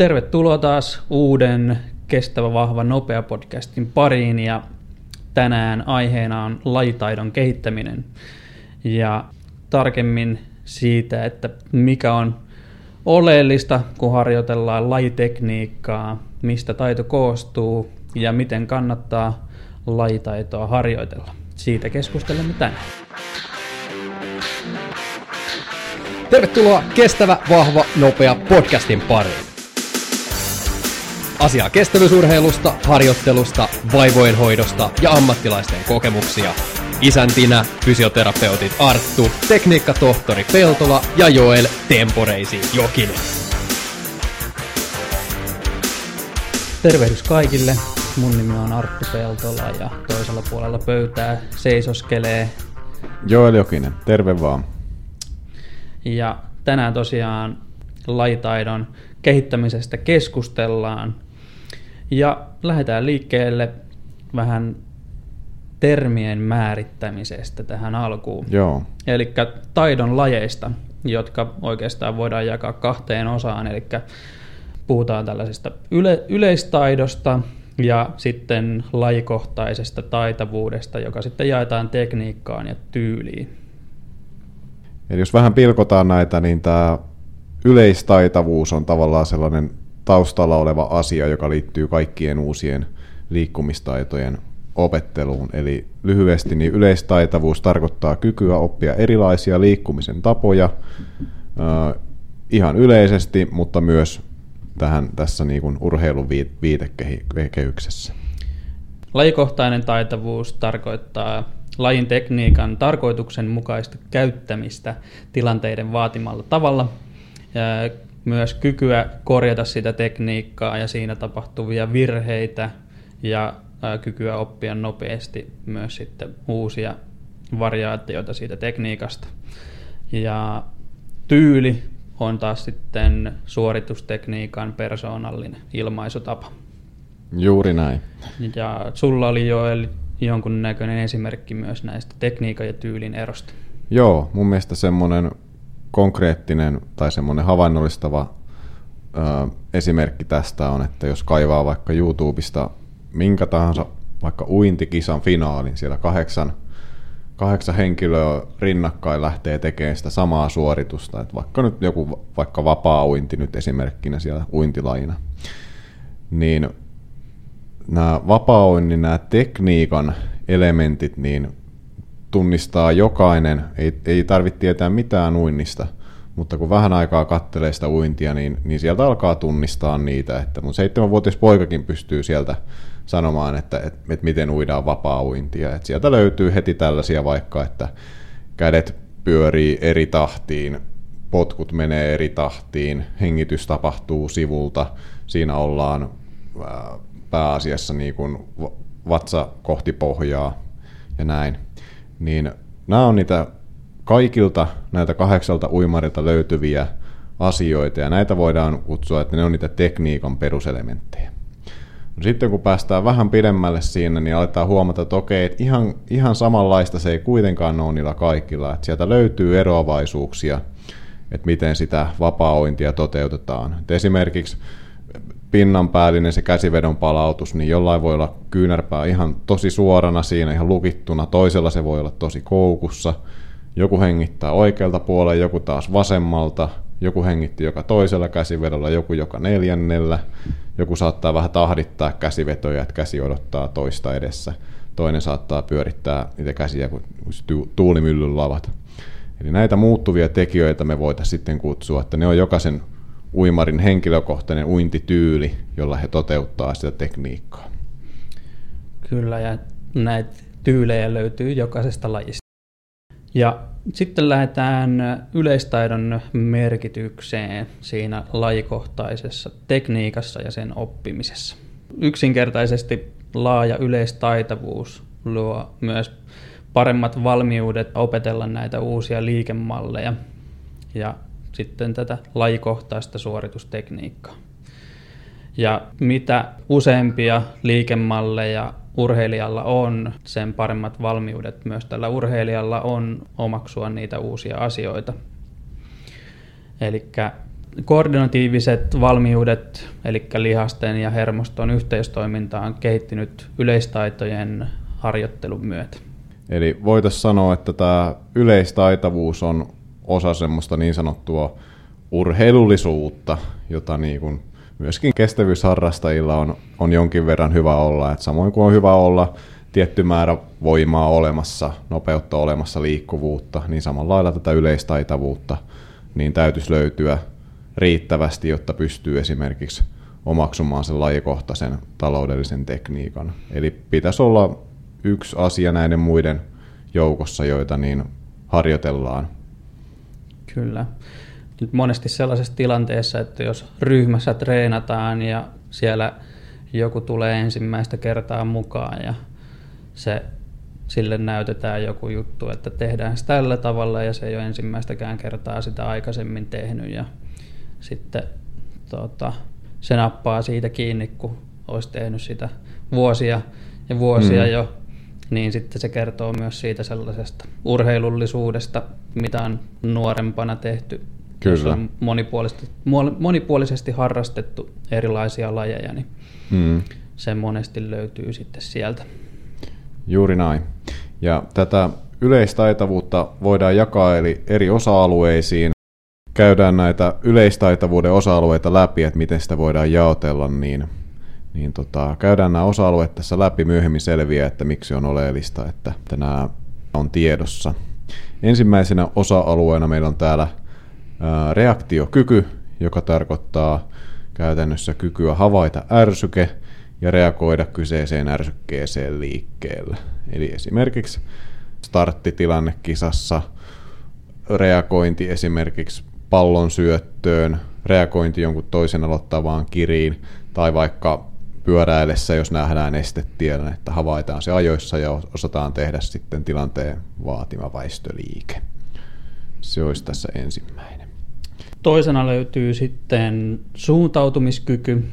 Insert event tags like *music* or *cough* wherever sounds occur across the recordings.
Tervetuloa taas uuden Kestävä, vahva, nopea podcastin pariin ja tänään aiheena on lajitaidon kehittäminen ja tarkemmin siitä, että mikä on oleellista, kun harjoitellaan lajitekniikkaa, mistä taito koostuu ja miten kannattaa lajitaitoa harjoitella. Siitä keskustelemme tänään. Tervetuloa Kestävä, vahva, nopea podcastin pariin. Asiaa kestävyysurheilusta, harjoittelusta, vaivojen hoidosta ja ammattilaisten kokemuksia. Isäntinä fysioterapeutit Arttu, tekniikkatohtori Peltola ja Joel Temporeisi Jokinen. Tervehdys kaikille. Mun nimi on Arttu Peltola ja toisella puolella pöytää seisoskelee. Joel Jokinen, terve vaan. Ja tänään tosiaan lajitaidon kehittämisestä keskustellaan. Ja lähdetään liikkeelle vähän termien määrittämisestä tähän alkuun. Joo. Eli taidon lajeista, jotka oikeastaan voidaan jakaa kahteen osaan. Eli puhutaan tällaisesta yle- yleistaidosta ja sitten lajikohtaisesta taitavuudesta, joka sitten jaetaan tekniikkaan ja tyyliin. Eli jos vähän pilkotaan näitä, niin tämä yleistaitavuus on tavallaan sellainen taustalla oleva asia, joka liittyy kaikkien uusien liikkumistaitojen opetteluun. Eli lyhyesti niin yleistaitavuus tarkoittaa kykyä oppia erilaisia liikkumisen tapoja ihan yleisesti, mutta myös tähän tässä niin kuin urheilun viitekehyksessä. Lajikohtainen taitavuus tarkoittaa lajin tekniikan tarkoituksenmukaista käyttämistä tilanteiden vaatimalla tavalla, myös kykyä korjata sitä tekniikkaa ja siinä tapahtuvia virheitä ja kykyä oppia nopeasti myös sitten uusia variaatioita siitä tekniikasta. Ja tyyli on taas sitten suoritustekniikan persoonallinen ilmaisutapa. Juuri näin. Ja sulla oli jo jonkunnäköinen esimerkki myös näistä tekniikan ja tyylin erosta. Joo, mun mielestä semmoinen konkreettinen tai semmoinen havainnollistava ö, esimerkki tästä on, että jos kaivaa vaikka YouTubesta minkä tahansa vaikka uintikisan finaalin, siellä kahdeksan, kahdeksan henkilöä rinnakkain lähtee tekemään sitä samaa suoritusta, että vaikka nyt joku vaikka vapaa-uinti nyt esimerkkinä siellä uintilajina, niin nämä vapaa-uinnin, nämä tekniikan elementit, niin tunnistaa jokainen, ei, ei tarvitse tietää mitään uinnista, mutta kun vähän aikaa kattelee sitä uintia, niin, niin sieltä alkaa tunnistaa niitä, että mun seitsemänvuotias poikakin pystyy sieltä sanomaan, että, että, että miten uidaan vapaa-uintia. Että sieltä löytyy heti tällaisia vaikka, että kädet pyörii eri tahtiin, potkut menee eri tahtiin, hengitys tapahtuu sivulta, siinä ollaan pääasiassa niin kuin vatsa kohti pohjaa ja näin. Niin nämä on niitä kaikilta näitä kahdeksalta uimarilta löytyviä asioita, ja näitä voidaan kutsua, että ne on niitä tekniikan peruselementtejä. No sitten kun päästään vähän pidemmälle siinä, niin aletaan huomata, että okei, että ihan, ihan samanlaista se ei kuitenkaan ole niillä kaikilla. Että sieltä löytyy eroavaisuuksia, että miten sitä vapaa-ointia toteutetaan. Et esimerkiksi pinnanpäällinen se käsivedon palautus, niin jollain voi olla kyynärpää ihan tosi suorana siinä, ihan lukittuna, toisella se voi olla tosi koukussa, joku hengittää oikealta puolella, joku taas vasemmalta, joku hengitti joka toisella käsivedolla, joku joka neljännellä, joku saattaa vähän tahdittaa käsivetoja, että käsi odottaa toista edessä, toinen saattaa pyörittää niitä käsiä kuin tuulimyllyn lavat. Eli näitä muuttuvia tekijöitä me voitaisiin sitten kutsua, että ne on jokaisen uimarin henkilökohtainen uintityyli, jolla he toteuttaa sitä tekniikkaa. Kyllä, ja näitä tyylejä löytyy jokaisesta lajista. Ja sitten lähdetään yleistaidon merkitykseen siinä lajikohtaisessa tekniikassa ja sen oppimisessa. Yksinkertaisesti laaja yleistaitavuus luo myös paremmat valmiudet opetella näitä uusia liikemalleja ja sitten tätä lajikohtaista suoritustekniikkaa. Ja mitä useampia liikemalleja urheilijalla on, sen paremmat valmiudet myös tällä urheilijalla on omaksua niitä uusia asioita. Eli koordinatiiviset valmiudet, eli lihasten ja hermoston yhteistoiminta on kehittynyt yleistaitojen harjoittelun myötä. Eli voitaisiin sanoa, että tämä yleistaitavuus on osa semmoista niin sanottua urheilullisuutta, jota niin kuin myöskin kestävyysharrastajilla on, on jonkin verran hyvä olla. Et samoin kuin on hyvä olla tietty määrä voimaa olemassa, nopeutta olemassa, liikkuvuutta, niin samalla lailla tätä yleistaitavuutta niin täytyisi löytyä riittävästi, jotta pystyy esimerkiksi omaksumaan sen lajikohtaisen taloudellisen tekniikan. Eli pitäisi olla yksi asia näiden muiden joukossa, joita niin harjoitellaan. Kyllä. Nyt monesti sellaisessa tilanteessa, että jos ryhmässä treenataan ja siellä joku tulee ensimmäistä kertaa mukaan ja se sille näytetään joku juttu, että tehdään sitä tällä tavalla ja se ei ole ensimmäistäkään kertaa sitä aikaisemmin tehnyt ja sitten tota, se nappaa siitä kiinni, kun olisi tehnyt sitä vuosia ja vuosia mm. jo, niin sitten se kertoo myös siitä sellaisesta urheilullisuudesta, mitä on nuorempana tehty. Kyllä. On monipuolisesti, monipuolisesti harrastettu erilaisia lajeja, niin mm. se monesti löytyy sitten sieltä. Juuri näin. Ja tätä yleistaitavuutta voidaan jakaa eli eri osa-alueisiin. Käydään näitä yleistaitavuuden osa-alueita läpi, että miten sitä voidaan jaotella, niin, niin tota, käydään nämä osa-alueet tässä läpi myöhemmin selviää, että miksi on oleellista, että, että nämä on tiedossa. Ensimmäisenä osa-alueena meillä on täällä ää, reaktiokyky, joka tarkoittaa käytännössä kykyä havaita ärsyke – ja reagoida kyseiseen ärsykkeeseen liikkeellä. Eli esimerkiksi starttitilanne kisassa, reagointi esimerkiksi pallon syöttöön, reagointi jonkun toisen aloittavaan kiriin, tai vaikka pyöräillessä, jos nähdään estetiellä, että havaitaan se ajoissa ja osataan tehdä sitten tilanteen vaatima väistöliike. Se olisi tässä ensimmäinen. Toisena löytyy sitten suuntautumiskyky,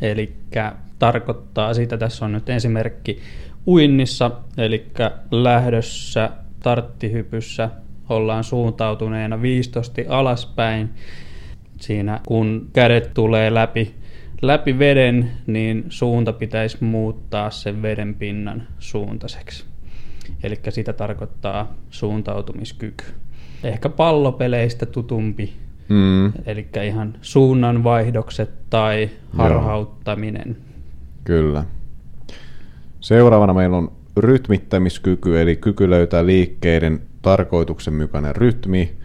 eli tarkoittaa sitä. Tässä on nyt esimerkki uinnissa, eli lähdössä tarttihypyssä ollaan suuntautuneena viistosti alaspäin. Siinä kun kädet tulee läpi, läpi veden, niin suunta pitäisi muuttaa sen veden pinnan suuntaiseksi. Eli sitä tarkoittaa suuntautumiskyky. Ehkä pallopeleistä tutumpi, mm. eli ihan suunnanvaihdokset tai harhauttaminen. Joo. Kyllä. Seuraavana meillä on rytmittämiskyky, eli kyky löytää liikkeiden tarkoituksenmukainen rytmi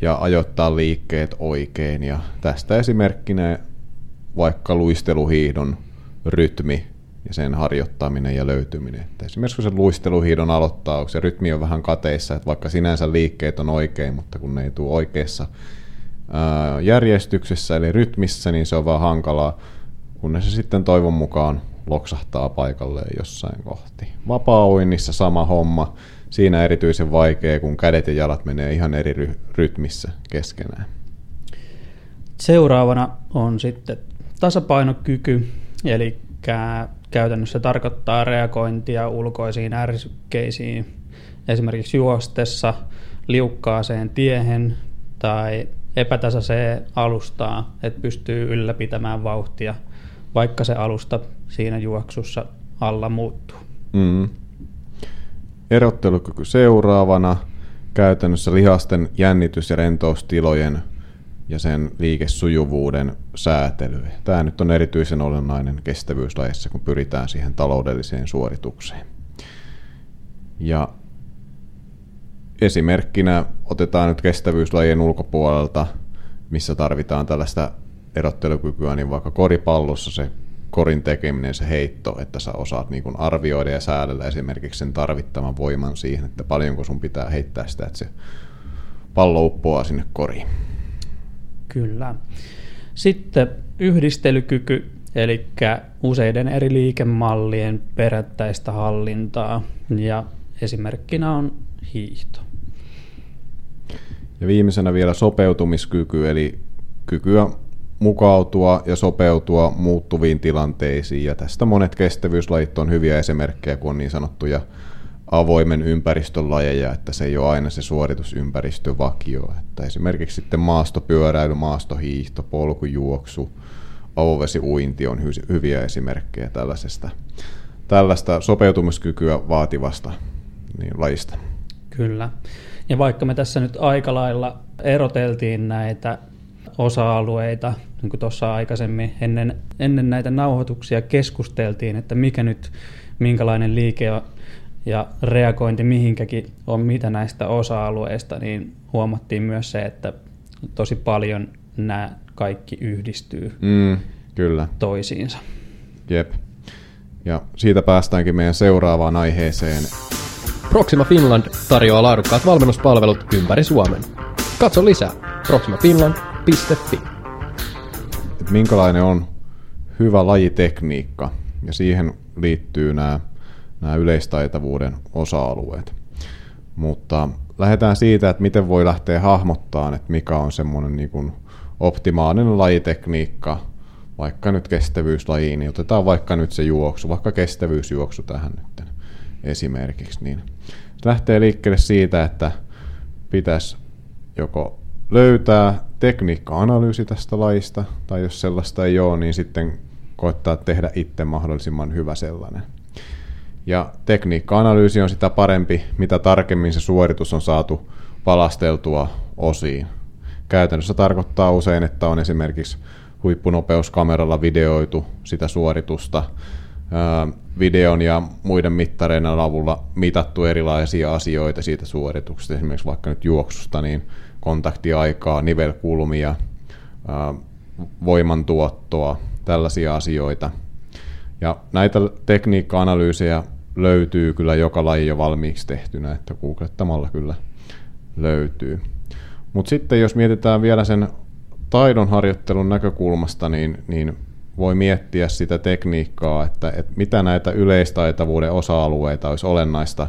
ja ajoittaa liikkeet oikein. Ja tästä esimerkkinä vaikka luisteluhiihdon rytmi ja sen harjoittaminen ja löytyminen. Että esimerkiksi kun se luisteluhiidon aloittaa, se rytmi on vähän kateissa, että vaikka sinänsä liikkeet on oikein, mutta kun ne ei tule oikeassa järjestyksessä eli rytmissä, niin se on vaan hankalaa kunnes se sitten toivon mukaan loksahtaa paikalleen jossain kohti. Vapaa-uinnissa sama homma. Siinä erityisen vaikea, kun kädet ja jalat menee ihan eri ry- rytmissä keskenään. Seuraavana on sitten tasapainokyky, eli käytännössä tarkoittaa reagointia ulkoisiin ärsykkeisiin, esimerkiksi juostessa liukkaaseen tiehen tai epätasaiseen alustaan, että pystyy ylläpitämään vauhtia – vaikka se alusta siinä juoksussa alla muuttuu. Mm. Erottelukyky seuraavana. Käytännössä lihasten jännitys- ja rentoustilojen ja sen liikesujuvuuden säätely. Tämä nyt on erityisen olennainen kestävyyslajissa, kun pyritään siihen taloudelliseen suoritukseen. Ja esimerkkinä otetaan nyt kestävyyslajien ulkopuolelta, missä tarvitaan tällaista erottelukykyä, niin vaikka koripallossa se korin tekeminen, se heitto, että sä osaat niin kuin arvioida ja säädellä esimerkiksi sen tarvittavan voiman siihen, että paljonko sun pitää heittää sitä, että se pallo uppoaa sinne koriin. Kyllä. Sitten yhdistelykyky, eli useiden eri liikemallien perättäistä hallintaa, ja esimerkkinä on hiihto. Ja viimeisenä vielä sopeutumiskyky, eli kykyä mukautua ja sopeutua muuttuviin tilanteisiin. Ja tästä monet kestävyyslajit on hyviä esimerkkejä, kun on niin sanottuja avoimen ympäristön lajeja, että se ei ole aina se suoritusympäristö vakio. Että esimerkiksi sitten maastopyöräily, maastohiihto, polkujuoksu, avovesiuinti on hy- hyviä esimerkkejä tällaisesta, tällaista sopeutumiskykyä vaativasta niin, lajista. Kyllä. Ja vaikka me tässä nyt aika lailla eroteltiin näitä osa-alueita, niin kuin tuossa aikaisemmin ennen, ennen näitä nauhoituksia keskusteltiin, että mikä nyt, minkälainen liike ja reagointi mihinkäkin on mitä näistä osa-alueista, niin huomattiin myös se, että tosi paljon nämä kaikki yhdistyy mm, kyllä. toisiinsa. Jep. Ja siitä päästäänkin meidän seuraavaan aiheeseen. Proxima Finland tarjoaa laadukkaat valmennuspalvelut ympäri Suomen. Katso lisää proximafinland.fi. Et minkälainen on hyvä lajitekniikka ja siihen liittyy nämä nämä yleistaitavuuden osa-alueet. Mutta lähdetään siitä, että miten voi lähteä hahmottamaan, että mikä on semmoinen niin kuin optimaalinen lajitekniikka, vaikka nyt kestävyyslajiin, niin otetaan vaikka nyt se juoksu, vaikka kestävyysjuoksu tähän nyt esimerkiksi, niin lähtee liikkeelle siitä, että pitäisi joko löytää tekniikka-analyysi tästä lajista, tai jos sellaista ei ole, niin sitten koittaa tehdä itse mahdollisimman hyvä sellainen. Ja tekniikka-analyysi on sitä parempi, mitä tarkemmin se suoritus on saatu palasteltua osiin. Käytännössä tarkoittaa usein, että on esimerkiksi huippunopeuskameralla videoitu sitä suoritusta, videon ja muiden mittareiden avulla mitattu erilaisia asioita siitä suorituksesta, esimerkiksi vaikka nyt juoksusta, niin kontaktiaikaa, nivelkulmia, voimantuottoa, tällaisia asioita. Ja näitä tekniikka-analyysejä löytyy kyllä joka laji jo valmiiksi tehtynä, että googlettamalla kyllä löytyy. Mutta sitten jos mietitään vielä sen taidon harjoittelun näkökulmasta, niin, niin voi miettiä sitä tekniikkaa, että, että mitä näitä yleistaitavuuden osa-alueita olisi olennaista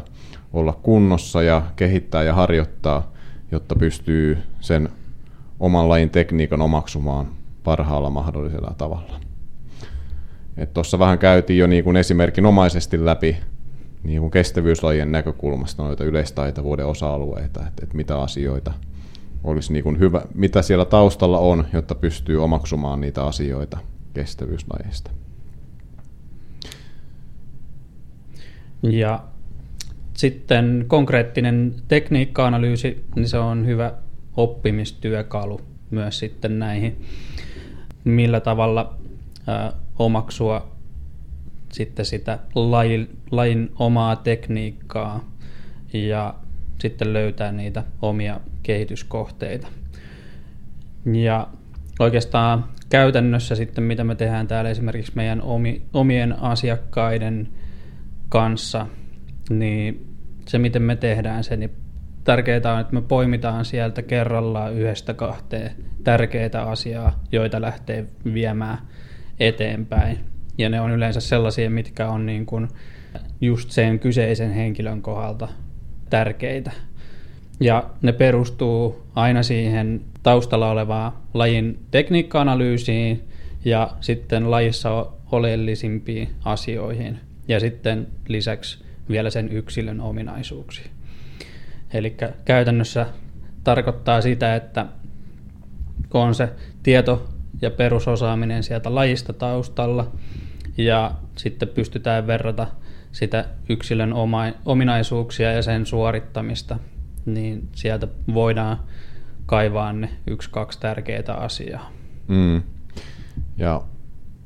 olla kunnossa ja kehittää ja harjoittaa, jotta pystyy sen oman lajin tekniikan omaksumaan parhaalla mahdollisella tavalla. Tuossa vähän käytiin jo niin esimerkinomaisesti läpi niin kuin kestävyyslajien näkökulmasta noita yleistaitavuuden osa-alueita, että, että mitä asioita olisi niin kuin hyvä, mitä siellä taustalla on, jotta pystyy omaksumaan niitä asioita kestävyyslajeista. Ja sitten konkreettinen tekniikka-analyysi, niin se on hyvä oppimistyökalu myös sitten näihin, millä tavalla omaksua sitten sitä lajin, lajin omaa tekniikkaa ja sitten löytää niitä omia kehityskohteita. Ja oikeastaan käytännössä sitten, mitä me tehdään täällä esimerkiksi meidän omi, omien asiakkaiden kanssa, niin se, miten me tehdään se, niin tärkeää on, että me poimitaan sieltä kerrallaan yhdestä kahteen tärkeitä asiaa, joita lähtee viemään eteenpäin. Ja ne on yleensä sellaisia, mitkä on niin kuin just sen kyseisen henkilön kohdalta tärkeitä. Ja ne perustuu aina siihen taustalla olevaan lajin tekniikka-analyysiin ja sitten lajissa oleellisimpiin asioihin ja sitten lisäksi vielä sen yksilön ominaisuuksiin. Eli käytännössä tarkoittaa sitä, että kun on se tieto ja perusosaaminen sieltä lajista taustalla ja sitten pystytään verrata sitä yksilön oma, ominaisuuksia ja sen suorittamista, niin sieltä voidaan kaivaa ne yksi, kaksi tärkeää asiaa. Mm. Ja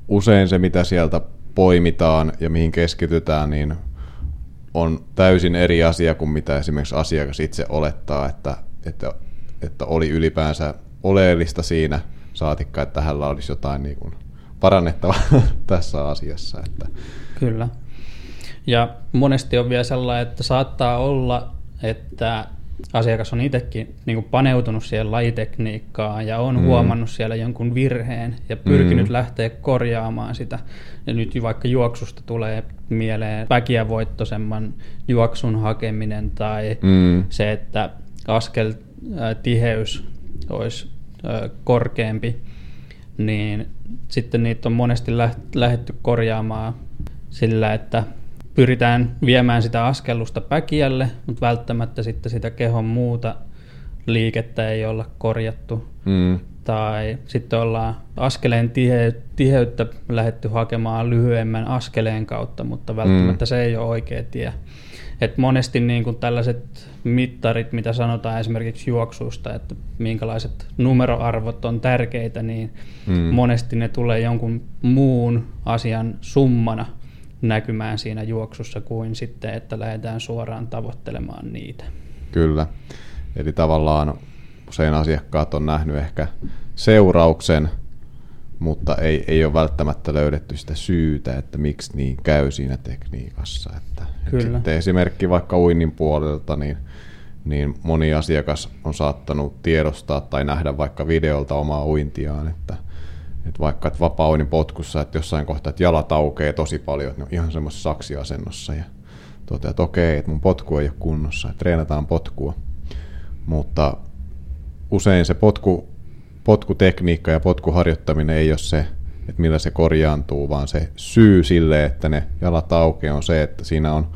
usein se, mitä sieltä poimitaan ja mihin keskitytään, niin on täysin eri asia kuin mitä esimerkiksi asiakas itse olettaa, että, että, että oli ylipäänsä oleellista siinä – saatikka, että hänellä olisi jotain niin kuin parannettavaa *laughs* tässä asiassa. Että. Kyllä. Ja monesti on vielä sellainen, että saattaa olla, että asiakas on itsekin niin kuin paneutunut siihen lajitekniikkaan ja on mm. huomannut siellä jonkun virheen ja pyrkinyt mm. lähteä korjaamaan sitä. Ja nyt vaikka juoksusta tulee mieleen väkiävoittoisemman juoksun hakeminen tai mm. se, että askel tiheys olisi korkeampi, niin sitten niitä on monesti lähetty korjaamaan sillä, että pyritään viemään sitä askellusta päkiälle, mutta välttämättä sitten sitä kehon muuta liikettä ei olla korjattu. Mm. Tai sitten ollaan askeleen tihe, tiheyttä lähetty hakemaan lyhyemmän askeleen kautta, mutta välttämättä mm. se ei ole oikea tie. Et monesti niin kuin tällaiset mittarit, mitä sanotaan esimerkiksi juoksusta, että minkälaiset numeroarvot on tärkeitä, niin mm. monesti ne tulee jonkun muun asian summana näkymään siinä juoksussa kuin sitten, että lähdetään suoraan tavoittelemaan niitä. Kyllä. Eli tavallaan usein asiakkaat on nähnyt ehkä seurauksen, mutta ei, ei ole välttämättä löydetty sitä syytä, että miksi niin käy siinä tekniikassa. Että, Kyllä. Että esimerkki vaikka uinnin puolelta, niin, niin moni asiakas on saattanut tiedostaa tai nähdä vaikka videolta omaa uintiaan, että, että vaikka että vapaa potkussa, että jossain kohtaa, että jalat aukeaa tosi paljon, että ne on ihan semmoisessa saksiasennossa ja toteaa, että okei, että mun potku ei ole kunnossa, että treenataan potkua. Mutta usein se potku, potkutekniikka ja potkuharjoittaminen ei ole se, että millä se korjaantuu, vaan se syy sille, että ne jalat aukeaa on se, että siinä on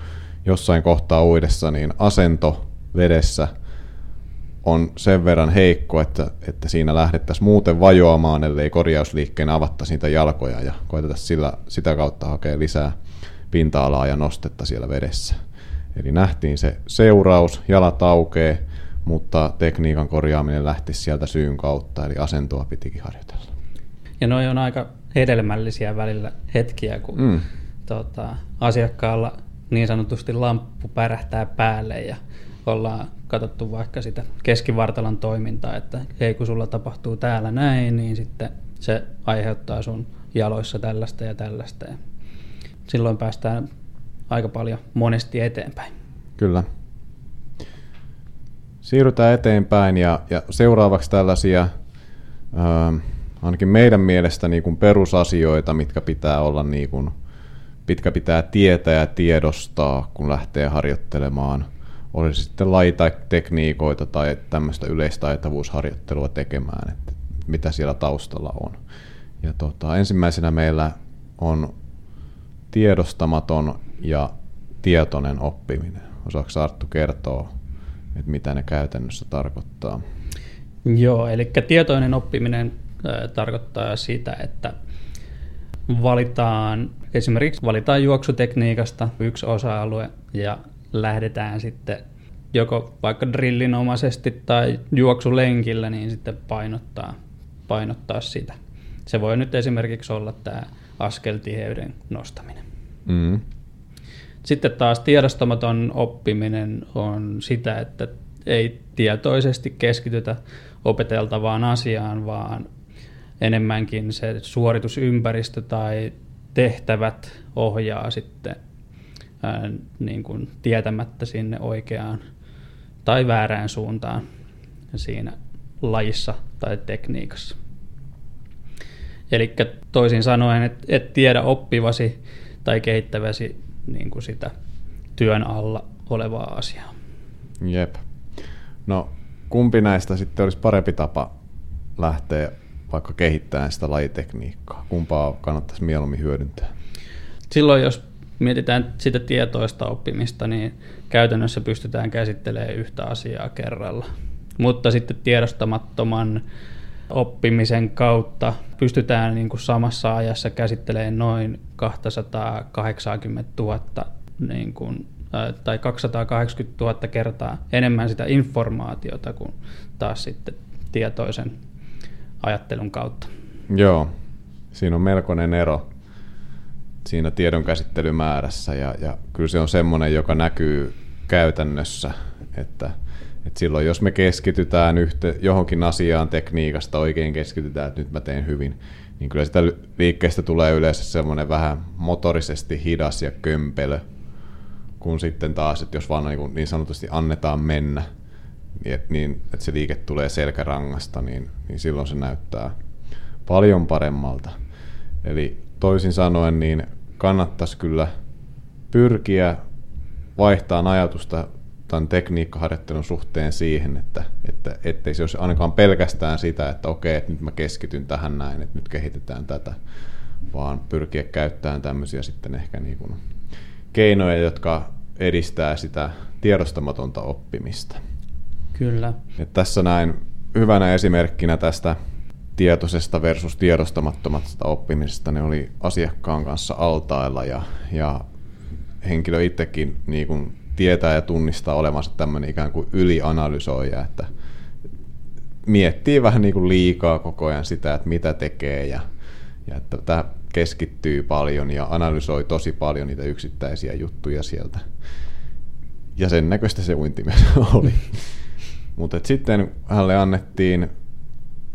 jossain kohtaa uidessa niin asento vedessä on sen verran heikko, että, että siinä lähdettäisiin muuten vajoamaan, ellei korjausliikkeen avattaisi niitä jalkoja ja koetetaan sillä, sitä kautta hakea lisää pinta-alaa ja nostetta siellä vedessä. Eli nähtiin se seuraus, jalat aukeaa, mutta tekniikan korjaaminen lähti sieltä syyn kautta, eli asentoa pitikin harjoitella. Ja noi on aika hedelmällisiä välillä hetkiä, kun mm. tota, asiakkaalla niin sanotusti lamppu pärähtää päälle ja ollaan katsottu vaikka sitä keskivartalon toimintaa, että hei kun sulla tapahtuu täällä näin, niin sitten se aiheuttaa sun jaloissa tällaista ja tällaista. Ja silloin päästään aika paljon monesti eteenpäin. Kyllä. Siirrytään eteenpäin ja, ja seuraavaksi tällaisia, ää, ainakin meidän mielestä niin kuin perusasioita, mitkä pitää olla niin kuin, pitkä pitää tietää ja tiedostaa, kun lähtee harjoittelemaan. Olisi sitten lajitekniikoita tai tämmöistä yleistaitavuusharjoittelua tekemään, että mitä siellä taustalla on. Ja tota, ensimmäisenä meillä on tiedostamaton ja tietoinen oppiminen. Osaako Arttu kertoa että mitä ne käytännössä tarkoittaa. Joo, eli tietoinen oppiminen tarkoittaa sitä, että valitaan, esimerkiksi valitaan juoksutekniikasta yksi osa-alue ja lähdetään sitten joko vaikka drillinomaisesti tai juoksulenkillä, niin sitten painottaa, painottaa sitä. Se voi nyt esimerkiksi olla tämä askeltiheyden nostaminen. Mm. Sitten taas tiedostamaton oppiminen on sitä, että ei tietoisesti keskitytä opeteltavaan asiaan, vaan enemmänkin se suoritusympäristö tai tehtävät ohjaa sitten ää, niin kuin tietämättä sinne oikeaan tai väärään suuntaan siinä lajissa tai tekniikassa. Eli toisin sanoen, et, et tiedä oppivasi tai kehittäväsi niin kuin sitä työn alla olevaa asiaa. Jep. No kumpi näistä sitten olisi parempi tapa lähteä vaikka kehittämään sitä lajitekniikkaa? Kumpaa kannattaisi mieluummin hyödyntää? Silloin jos mietitään sitä tietoista oppimista, niin käytännössä pystytään käsittelemään yhtä asiaa kerralla. Mutta sitten tiedostamattoman oppimisen kautta pystytään niin kuin samassa ajassa käsittelemään noin 280 000 niin kuin, tai 280 000 kertaa enemmän sitä informaatiota kuin taas sitten tietoisen ajattelun kautta. Joo, siinä on melkoinen ero siinä tiedon käsittelymäärässä ja, ja kyllä se on semmoinen, joka näkyy käytännössä, että – et silloin jos me keskitytään yhtä, johonkin asiaan tekniikasta, oikein keskitytään, että nyt mä teen hyvin, niin kyllä sitä liikkeestä tulee yleensä semmoinen vähän motorisesti hidas ja kömpelö, kun sitten taas, että jos vaan niin, niin sanotusti annetaan mennä, niin että, niin, että se liike tulee selkärangasta, niin, niin silloin se näyttää paljon paremmalta. Eli toisin sanoen, niin kannattaisi kyllä pyrkiä vaihtamaan ajatusta tämän tekniikkaharjoittelun suhteen siihen, että, että ettei se olisi ainakaan pelkästään sitä, että okei, että nyt mä keskityn tähän näin, että nyt kehitetään tätä, vaan pyrkiä käyttämään tämmöisiä sitten ehkä niin kuin keinoja, jotka edistää sitä tiedostamatonta oppimista. Kyllä. Et tässä näin hyvänä esimerkkinä tästä tietoisesta versus tiedostamattomasta oppimisesta ne oli asiakkaan kanssa altailla ja, ja henkilö itsekin niin kuin tietää ja tunnistaa olevansa tämmöinen ikään kuin ylianalysoija, että miettii vähän niin kuin liikaa koko ajan sitä, että mitä tekee ja, ja että tämä keskittyy paljon ja analysoi tosi paljon niitä yksittäisiä juttuja sieltä. Ja sen näköistä se uinti *laughs* oli. Mutta sitten hänelle annettiin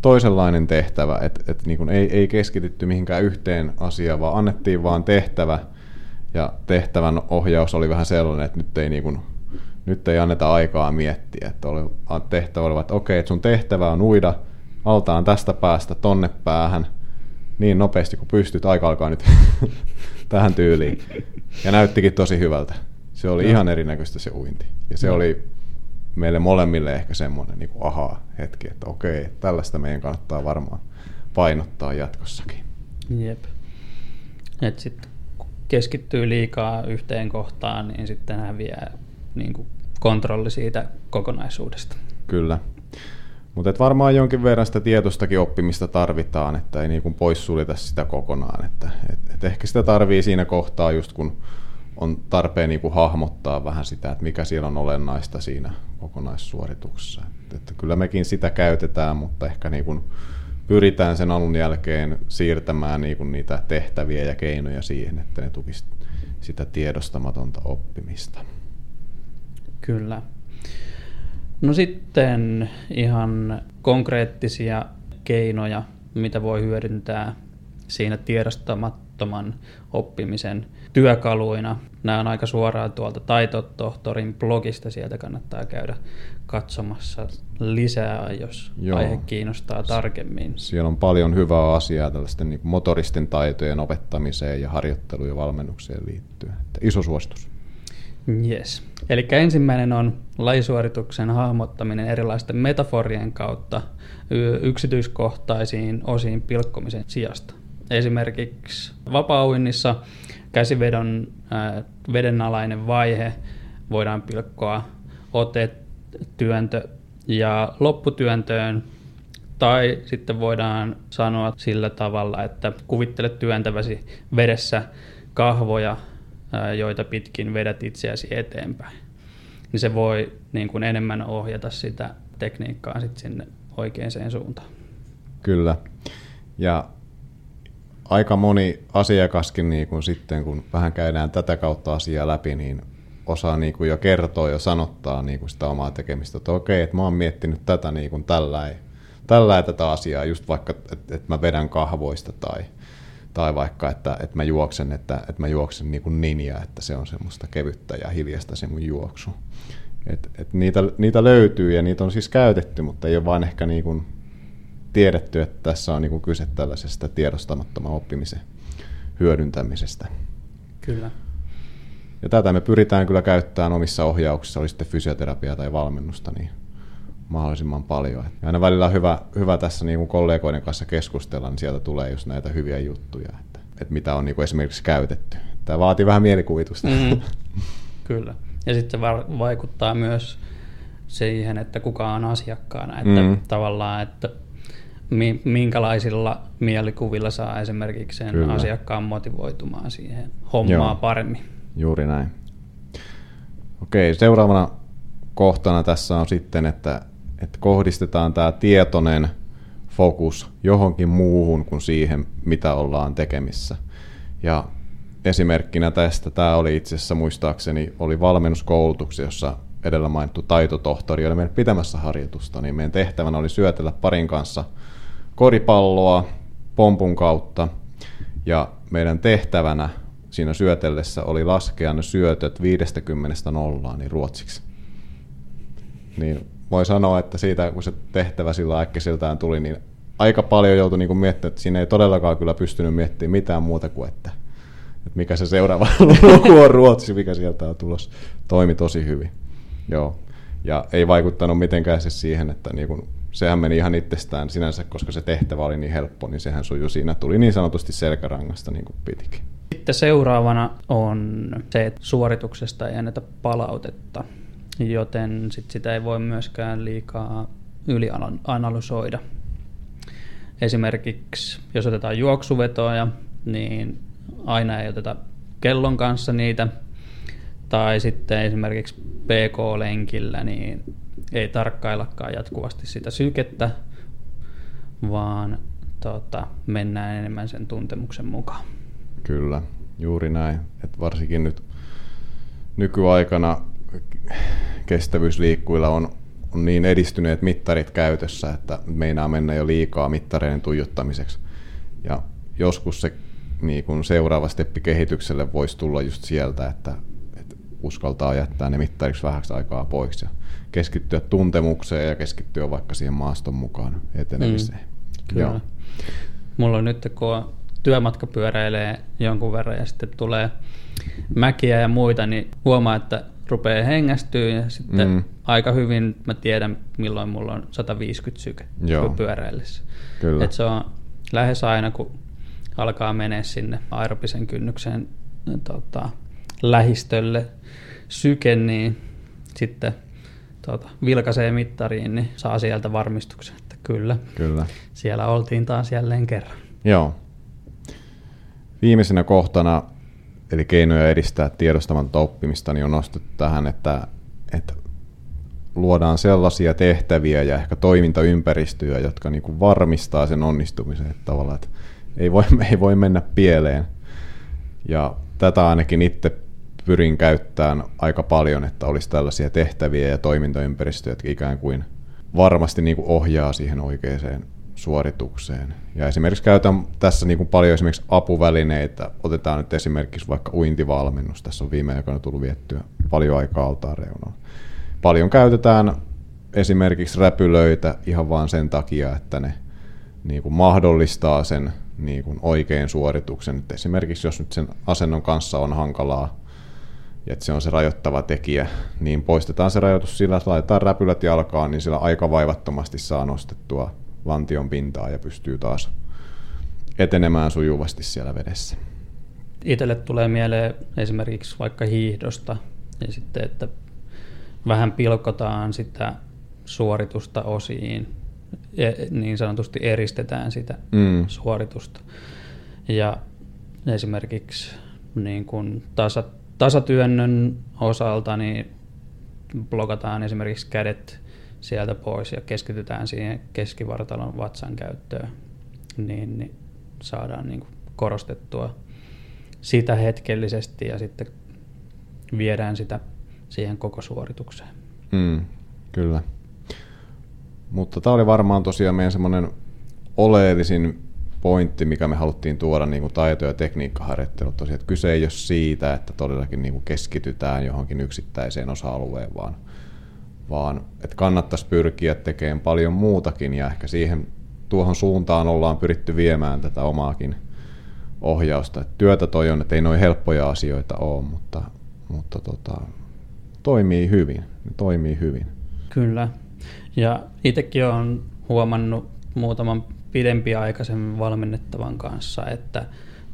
toisenlainen tehtävä, että et niin ei, ei keskitytty mihinkään yhteen asiaan, vaan annettiin vaan tehtävä, ja tehtävän ohjaus oli vähän sellainen, että nyt ei, niin kuin, nyt ei anneta aikaa miettiä, että oli, tehtävä oli, että okei, että sun tehtävä on uida altaan tästä päästä tonne päähän, niin nopeasti kuin pystyt, aika alkaa nyt *laughs* tähän tyyliin. Ja näyttikin tosi hyvältä. Se oli no. ihan erinäköistä se uinti. Ja se no. oli meille molemmille ehkä semmoinen niin aha-hetki, että okei, tällaista meidän kannattaa varmaan painottaa jatkossakin. Jep. Et sitten keskittyy liikaa yhteen kohtaan, niin sitten häviää niin kuin kontrolli siitä kokonaisuudesta. Kyllä. Mutta varmaan jonkin verran sitä tietostakin oppimista tarvitaan, että ei niin poissulita sitä kokonaan. Että, et, et ehkä sitä tarvii siinä kohtaa just kun on tarpeen niin hahmottaa vähän sitä, että mikä siellä on olennaista siinä kokonaissuorituksessa. Että, että kyllä mekin sitä käytetään, mutta ehkä niin kuin pyritään sen alun jälkeen siirtämään niin kuin niitä tehtäviä ja keinoja siihen, että ne tukisivat sitä tiedostamatonta oppimista. Kyllä. No sitten ihan konkreettisia keinoja, mitä voi hyödyntää siinä tiedostamattoman oppimisen työkaluina. Nämä on aika suoraan tuolta Taitotohtorin blogista, sieltä kannattaa käydä katsomassa lisää, jos Joo. aihe kiinnostaa tarkemmin. Siellä on paljon hyvää asiaa tällaisten niin motoristen taitojen opettamiseen ja harjoitteluun ja valmennukseen liittyen. Että iso suositus. Yes. Eli ensimmäinen on lajisuorituksen hahmottaminen erilaisten metaforien kautta yksityiskohtaisiin osiin pilkkomisen sijasta. Esimerkiksi vapaa-uinnissa käsivedon äh, vedenalainen vaihe voidaan pilkkoa ote, työntö ja lopputyöntöön tai sitten voidaan sanoa sillä tavalla, että kuvittele työntäväsi vedessä kahvoja, joita pitkin vedät itseäsi eteenpäin. Niin se voi niin kuin enemmän ohjata sitä tekniikkaa sitten sinne oikeaan suuntaan. Kyllä. Ja aika moni asiakaskin niin kuin sitten, kun vähän käydään tätä kautta asiaa läpi, niin osaa niin kuin jo kertoa ja sanottaa niin kuin sitä omaa tekemistä, että okei, että mä oon miettinyt tätä niin kuin tällä, tällä tätä asiaa, just vaikka, että, että mä vedän kahvoista tai, tai vaikka, että, että mä juoksen, että, että mä juoksen niin kuin ninja, että se on semmoista kevyttä ja hiljasta se mun juoksu. Et, et niitä, niitä löytyy ja niitä on siis käytetty, mutta ei ole vain ehkä niin kuin tiedetty, että tässä on niin kyse tällaisesta tiedostamattoman oppimisen hyödyntämisestä. Kyllä. Ja tätä me pyritään kyllä käyttämään omissa ohjauksissa, oli sitten fysioterapiaa tai valmennusta, niin mahdollisimman paljon. Ja aina välillä on hyvä, hyvä tässä niin kuin kollegoiden kanssa keskustella, niin sieltä tulee just näitä hyviä juttuja, että, että mitä on niin kuin esimerkiksi käytetty. Tämä vaatii vähän mielikuvitusta. Mm, *laughs* kyllä. Ja sitten se vaikuttaa myös siihen, että kuka on asiakkaana. Että mm. tavallaan, että minkälaisilla mielikuvilla saa esimerkiksi sen Kyllä. asiakkaan motivoitumaan siihen hommaa Joo. paremmin. Juuri näin. Okei, seuraavana kohtana tässä on sitten, että, että kohdistetaan tämä tietoinen fokus johonkin muuhun kuin siihen, mitä ollaan tekemissä. Ja esimerkkinä tästä, tämä oli itse asiassa muistaakseni, oli valmennuskoulutuksia, jossa edellä mainittu taitotohtori oli meidän pitämässä harjoitusta, niin meidän tehtävänä oli syötellä parin kanssa – koripalloa pompun kautta ja meidän tehtävänä siinä syötellessä oli laskea ne syötöt 50 nollaan niin ruotsiksi. Niin voi sanoa, että siitä kun se tehtävä sillä äkkisiltään tuli, niin aika paljon joutui niin miettimään, että siinä ei todellakaan kyllä pystynyt miettimään mitään muuta kuin, että, että mikä se seuraava *laughs* luku on ruotsi, mikä sieltä on tulos. Toimi tosi hyvin. Joo. Ja ei vaikuttanut mitenkään se siihen, että niin kuin sehän meni ihan itsestään sinänsä, koska se tehtävä oli niin helppo, niin sehän sujui siinä. Tuli niin sanotusti selkärangasta niin kuin pitikin. Sitten seuraavana on se, että suorituksesta ei anneta palautetta, joten sit sitä ei voi myöskään liikaa ylianalysoida. Esimerkiksi jos otetaan juoksuvetoja, niin aina ei oteta kellon kanssa niitä, tai sitten esimerkiksi PK-lenkillä, niin ei tarkkaillakaan jatkuvasti sitä sykettä, vaan tota, mennään enemmän sen tuntemuksen mukaan. Kyllä, juuri näin. Et varsinkin nyt nykyaikana kestävyysliikkuilla on, on niin edistyneet mittarit käytössä, että meinaa mennä jo liikaa mittareiden tuijottamiseksi. Ja joskus se niin kun seuraava steppi kehitykselle voisi tulla just sieltä, että, että uskaltaa jättää ne mittariksi vähäksi aikaa pois ja keskittyä tuntemukseen ja keskittyä vaikka siihen maaston mukaan etenemiseen. Mm, kyllä. Joo. Mulla on nyt, kun työmatka pyöräilee jonkun verran ja sitten tulee mäkiä ja muita, niin huomaa, että rupeaa hengästyä ja sitten mm. aika hyvin mä tiedän, milloin mulla on 150 syke pyöräillessä. Kyllä. Et se on lähes aina, kun alkaa menee sinne aerobisen kynnyksen tota, lähistölle syke, niin sitten tota, vilkaisee mittariin, niin saa sieltä varmistuksen, että kyllä, kyllä. siellä oltiin taas jälleen kerran. Joo. Viimeisenä kohtana, eli keinoja edistää tiedostamatonta oppimista, niin on nostettu tähän, että, että luodaan sellaisia tehtäviä ja ehkä toimintaympäristöjä, jotka niin kuin varmistaa sen onnistumisen, että tavallaan, että ei voi, *laughs* ei voi mennä pieleen. Ja tätä ainakin itse pyrin käyttämään aika paljon, että olisi tällaisia tehtäviä ja toimintaympäristöjä, jotka ikään kuin varmasti niin kuin ohjaa siihen oikeaan suoritukseen. Ja esimerkiksi käytän tässä niin kuin paljon esimerkiksi apuvälineitä. Otetaan nyt esimerkiksi vaikka uintivalmennus. Tässä on viime aikoina tullut viettyä paljon aikaa altaan reunalla. Paljon käytetään esimerkiksi räpylöitä ihan vain sen takia, että ne niin kuin mahdollistaa sen niin kuin oikein suorituksen. Et esimerkiksi jos nyt sen asennon kanssa on hankalaa, ja että se on se rajoittava tekijä, niin poistetaan se rajoitus sillä, että laitetaan räpylät jalkaan, niin sillä aika vaivattomasti saa nostettua lantion pintaa ja pystyy taas etenemään sujuvasti siellä vedessä. Itelle tulee mieleen esimerkiksi vaikka hiihdosta ja sitten, että vähän pilkotaan sitä suoritusta osiin, niin sanotusti eristetään sitä mm. suoritusta. Ja esimerkiksi niin kuin tasa, tasatyönnön osalta niin blokataan esimerkiksi kädet sieltä pois ja keskitytään siihen keskivartalon vatsan käyttöön, niin, niin saadaan niin korostettua sitä hetkellisesti ja sitten viedään sitä siihen koko suoritukseen. Mm, kyllä. Mutta tämä oli varmaan tosiaan meidän semmoinen oleellisin pointti, mikä me haluttiin tuoda niin kuin taito- ja tekniikkaharjoittelu. Tosiaan, että kyse ei ole siitä, että todellakin niin kuin keskitytään johonkin yksittäiseen osa-alueen, vaan, vaan että kannattaisi pyrkiä tekemään paljon muutakin ja ehkä siihen tuohon suuntaan ollaan pyritty viemään tätä omaakin ohjausta. Että työtä toi on, että ei noin helppoja asioita ole, mutta, mutta tota, toimii hyvin. Ne toimii hyvin. Kyllä. Ja itsekin olen huomannut muutaman pidempiaikaisemmin valmennettavan kanssa, että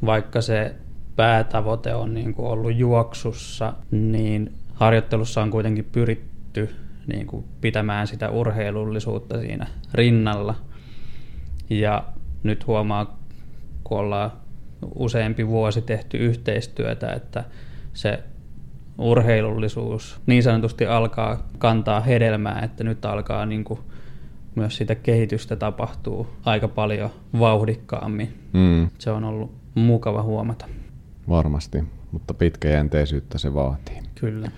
vaikka se päätavoite on niin kuin ollut juoksussa, niin harjoittelussa on kuitenkin pyritty niin kuin pitämään sitä urheilullisuutta siinä rinnalla. Ja nyt huomaa, kun ollaan useampi vuosi tehty yhteistyötä, että se urheilullisuus niin sanotusti alkaa kantaa hedelmää, että nyt alkaa niin kuin myös sitä kehitystä tapahtuu aika paljon vauhdikkaammin. Mm. Se on ollut mukava huomata. Varmasti, mutta pitkäjänteisyyttä se vaatii. Kyllä.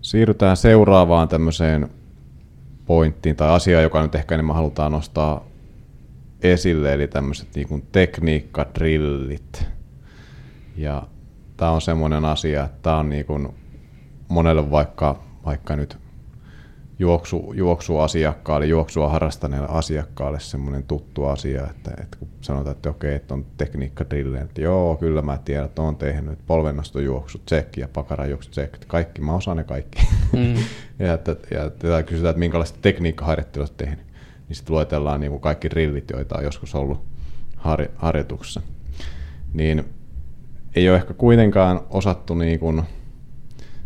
Siirrytään seuraavaan tämmöiseen pointtiin tai asiaan, joka nyt ehkä enemmän halutaan nostaa esille, eli tämmöiset niin tekniikkadrillit. Ja tämä on semmoinen asia, että tämä on niin kuin monelle vaikka, vaikka nyt juoksu, juoksuasiakkaalle, juoksua harrastaneelle asiakkaalle semmoinen tuttu asia, että, että kun sanotaan, että okei, että on tekniikkadrille, että joo, kyllä mä tiedän, että on tehnyt, että polvennostojuoksu, check ja pakarajuoksu, check, kaikki, mä osaan ne kaikki. Mm. *laughs* ja, että, ja että kysytään, että minkälaista tekniikkaharjoittelua olet tehnyt, niin sitten luetellaan niin kuin kaikki rillit, joita on joskus ollut har, harjoituksessa. Niin ei ole ehkä kuitenkaan osattu niin kuin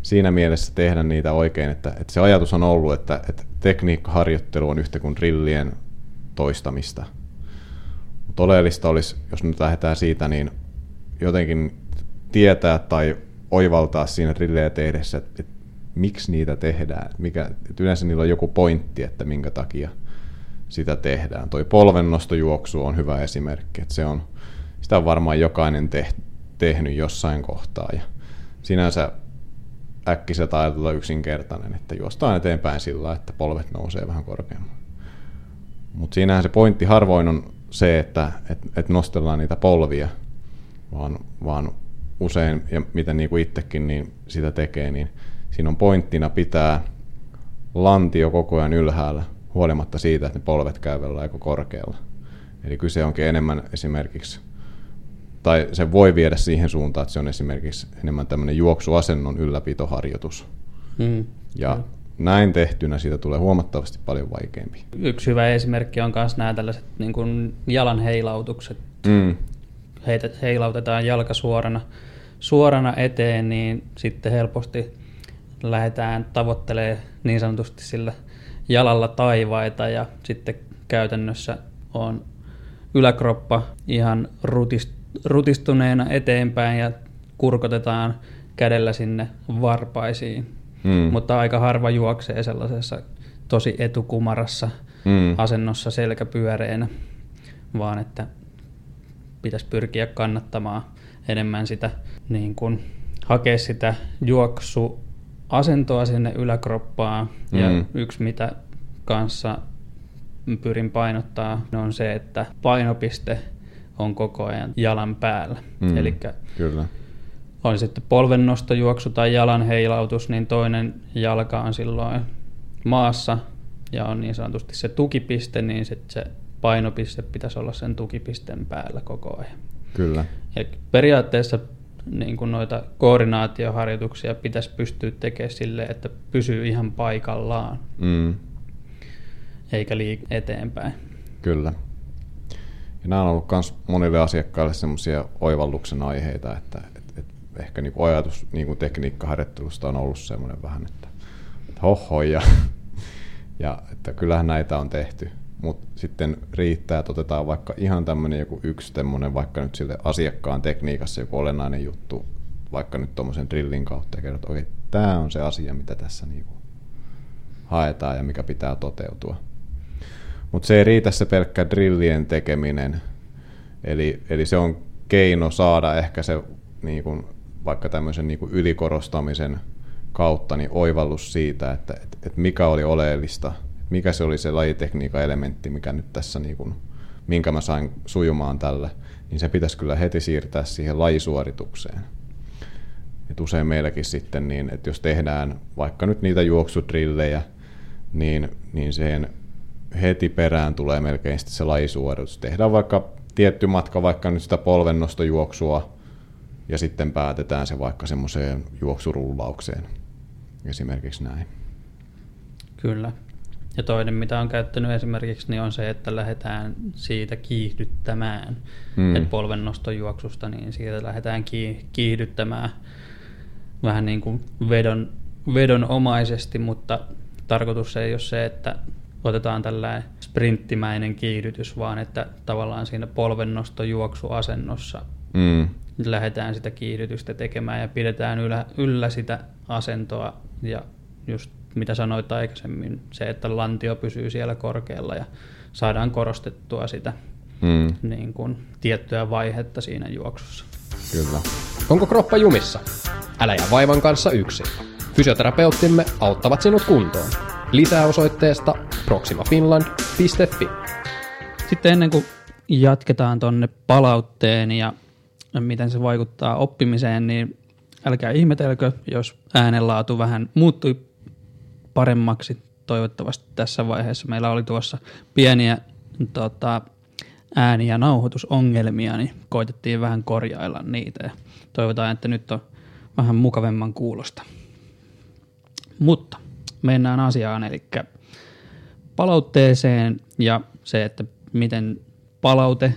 siinä mielessä tehdä niitä oikein, että, että se ajatus on ollut, että, että tekniikkaharjoittelu on yhtä kuin drillien toistamista. Mutta oleellista olisi, jos nyt lähdetään siitä, niin jotenkin tietää tai oivaltaa siinä drillejä tehdessä, että, että miksi niitä tehdään. Mikä, että yleensä niillä on joku pointti, että minkä takia sitä tehdään. Toi polvennostojuoksu on hyvä esimerkki, että se on, sitä on varmaan jokainen te, tehnyt jossain kohtaa. Ja sinänsä äkkiseltä ajatella yksinkertainen, että juostaan eteenpäin sillä että polvet nousee vähän korkeammalle. Mutta siinähän se pointti harvoin on se, että et, et nostellaan niitä polvia, vaan, vaan usein, ja mitä niin kuin itsekin niin sitä tekee, niin siinä on pointtina pitää lantio koko ajan ylhäällä, huolimatta siitä, että ne polvet käyvät aika korkealla. Eli kyse onkin enemmän esimerkiksi, tai se voi viedä siihen suuntaan, että se on esimerkiksi enemmän tämmöinen juoksuasennon ylläpitoharjoitus. Mm. Ja mm. näin tehtynä siitä tulee huomattavasti paljon vaikeampi. Yksi hyvä esimerkki on myös nämä tällaiset niin kuin jalan heilautukset. Mm. Heitet, heilautetaan jalka suorana, suorana eteen, niin sitten helposti lähdetään tavoittelemaan niin sanotusti sillä jalalla taivaita ja sitten käytännössä on yläkroppa ihan rutist, rutistuneena eteenpäin ja kurkotetaan kädellä sinne varpaisiin. Mm. Mutta aika harva juoksee sellaisessa tosi etukumarassa mm. asennossa selkäpyöreenä, vaan että pitäisi pyrkiä kannattamaan enemmän sitä, niin kuin hakea sitä juoksu asentoa sinne yläkroppaan. Mm. Ja yksi, mitä kanssa pyrin painottaa, on se, että painopiste on koko ajan jalan päällä. Mm. Eli Kyllä. on sitten polvennostojuoksu tai jalan heilautus, niin toinen jalka on silloin maassa ja on niin sanotusti se tukipiste, niin sit se painopiste pitäisi olla sen tukipisten päällä koko ajan. Kyllä. Ja periaatteessa niin kuin noita koordinaatioharjoituksia pitäisi pystyä tekemään sille, että pysyy ihan paikallaan, mm. eikä liik eteenpäin. Kyllä. Ja nämä on ollut myös monille asiakkaille semmoisia oivalluksen aiheita, että, että, että ehkä niin kuin ajatus niin kuin tekniikkaharjoittelusta on ollut semmoinen vähän, että, että hoho ja, ja että kyllähän näitä on tehty mutta sitten riittää, että otetaan vaikka ihan tämmöinen joku yksi tämmöinen, vaikka nyt sille asiakkaan tekniikassa joku olennainen juttu, vaikka nyt tuommoisen drillin kautta ja kerrot, okei, tämä on se asia, mitä tässä niinku haetaan ja mikä pitää toteutua. Mutta se ei riitä se pelkkä drillien tekeminen, eli, eli se on keino saada ehkä se niin kuin, vaikka tämmöisen niin ylikorostamisen kautta niin oivallus siitä, että, että, että mikä oli oleellista – mikä se oli se lajitekniikan elementti, mikä nyt tässä, niin kuin, minkä mä sain sujumaan tälle, niin se pitäisi kyllä heti siirtää siihen lajisuoritukseen. Et usein meilläkin sitten, niin, että jos tehdään vaikka nyt niitä juoksudrillejä, niin, niin siihen heti perään tulee melkein sitten se lajisuoritus. Tehdään vaikka tietty matka, vaikka nyt sitä polvennostojuoksua, ja sitten päätetään se vaikka semmoiseen juoksurullaukseen. Esimerkiksi näin. Kyllä. Ja toinen, mitä on käyttänyt esimerkiksi, niin on se, että lähdetään siitä kiihdyttämään. Mm. Että polvennostojuoksusta, niin siitä lähdetään kiihdyttämään vähän niin kuin vedon, vedonomaisesti, mutta tarkoitus ei ole se, että otetaan tällainen sprinttimäinen kiihdytys, vaan että tavallaan siinä polvennostojuoksuasennossa mm. lähdetään sitä kiihdytystä tekemään ja pidetään yllä, yllä sitä asentoa ja just mitä sanoit aikaisemmin, se, että lantio pysyy siellä korkealla ja saadaan korostettua sitä mm. niin kuin, tiettyä vaihetta siinä juoksussa. Kyllä. Onko kroppa jumissa? Älä jää vaivan kanssa yksin. Fysioterapeuttimme auttavat sinut kuntoon. Lisää osoitteesta proximafinland.fi. Sitten ennen kuin jatketaan tuonne palautteen ja miten se vaikuttaa oppimiseen, niin älkää ihmetelkö, jos äänenlaatu vähän muuttui paremmaksi toivottavasti tässä vaiheessa. Meillä oli tuossa pieniä tota, ääni- ja nauhoitusongelmia, niin koitettiin vähän korjailla niitä ja toivotaan, että nyt on vähän mukavemman kuulosta. Mutta mennään asiaan, eli palautteeseen ja se, että miten palaute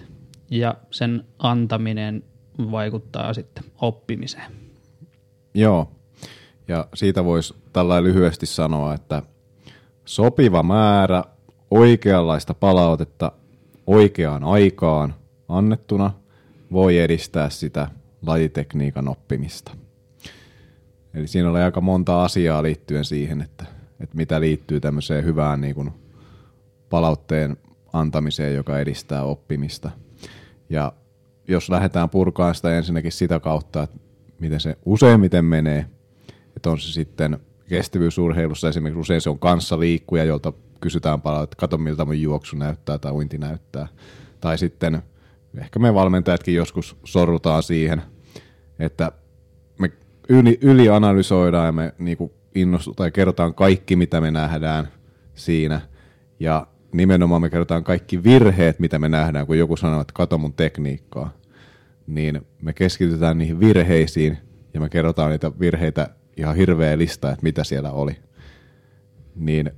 ja sen antaminen vaikuttaa sitten oppimiseen. Joo, ja siitä voisi tällä lyhyesti sanoa, että sopiva määrä oikeanlaista palautetta oikeaan aikaan annettuna voi edistää sitä lajitekniikan oppimista. Eli siinä oli aika monta asiaa liittyen siihen, että, että mitä liittyy tämmöiseen hyvään niin kuin palautteen antamiseen, joka edistää oppimista. Ja jos lähdetään purkaan sitä ensinnäkin sitä kautta, että miten se useimmiten menee, että on se sitten kestävyysurheilussa esimerkiksi usein se on kanssa liikkuja, jolta kysytään paljon, että kato miltä mun juoksu näyttää tai uinti näyttää. Tai sitten ehkä me valmentajatkin joskus sorrutaan siihen, että me yli, ylianalysoidaan ja me niinku innostutaan ja kerrotaan kaikki, mitä me nähdään siinä. Ja nimenomaan me kerrotaan kaikki virheet, mitä me nähdään, kun joku sanoo, että kato mun tekniikkaa. Niin me keskitytään niihin virheisiin ja me kerrotaan niitä virheitä ihan hirveä lista, että mitä siellä oli. Niin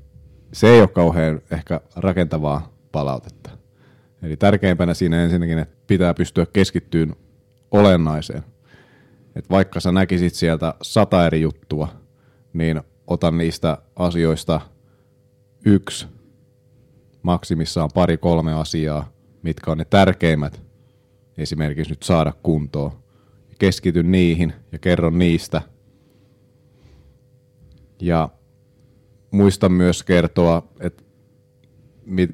se ei ole kauhean ehkä rakentavaa palautetta. Eli tärkeimpänä siinä ensinnäkin, että pitää pystyä keskittyyn olennaiseen. Että vaikka sä näkisit sieltä sata eri juttua, niin otan niistä asioista yksi, maksimissaan pari kolme asiaa, mitkä on ne tärkeimmät esimerkiksi nyt saada kuntoon. Keskityn niihin ja kerron niistä. Ja muistan myös kertoa, että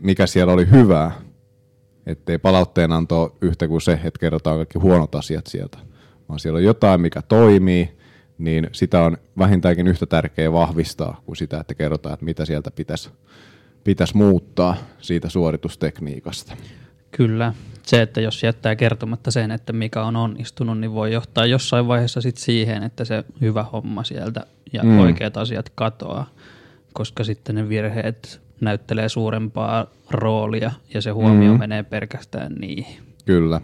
mikä siellä oli hyvää, ettei palautteen anto yhtä kuin se, että kerrotaan kaikki huonot asiat sieltä, vaan siellä on jotain, mikä toimii, niin sitä on vähintäänkin yhtä tärkeää vahvistaa kuin sitä, että kerrotaan, että mitä sieltä pitäisi, pitäisi muuttaa siitä suoritustekniikasta. Kyllä. Se, että jos jättää kertomatta sen, että mikä on onnistunut, niin voi johtaa jossain vaiheessa sit siihen, että se hyvä homma sieltä ja mm. oikeat asiat katoaa, koska sitten ne virheet näyttelee suurempaa roolia ja se huomio mm. menee pelkästään niihin. Kyllä.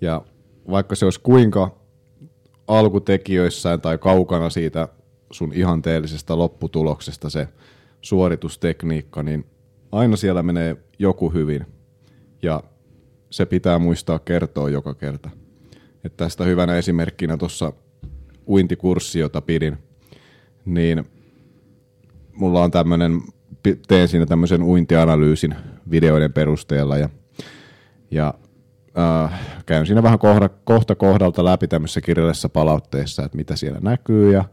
Ja vaikka se olisi kuinka alkutekijöissään tai kaukana siitä sun ihanteellisesta lopputuloksesta se suoritustekniikka, niin aina siellä menee joku hyvin. Ja se pitää muistaa kertoa joka kerta. Et tästä hyvänä esimerkkinä tuossa uintikurssi, jota pidin, niin mulla on tämmöinen, teen siinä tämmöisen uintianalyysin videoiden perusteella ja, ja äh, käyn siinä vähän kohda, kohta kohdalta läpi tämmöisessä kirjallisessa palautteessa, että mitä siellä näkyy ja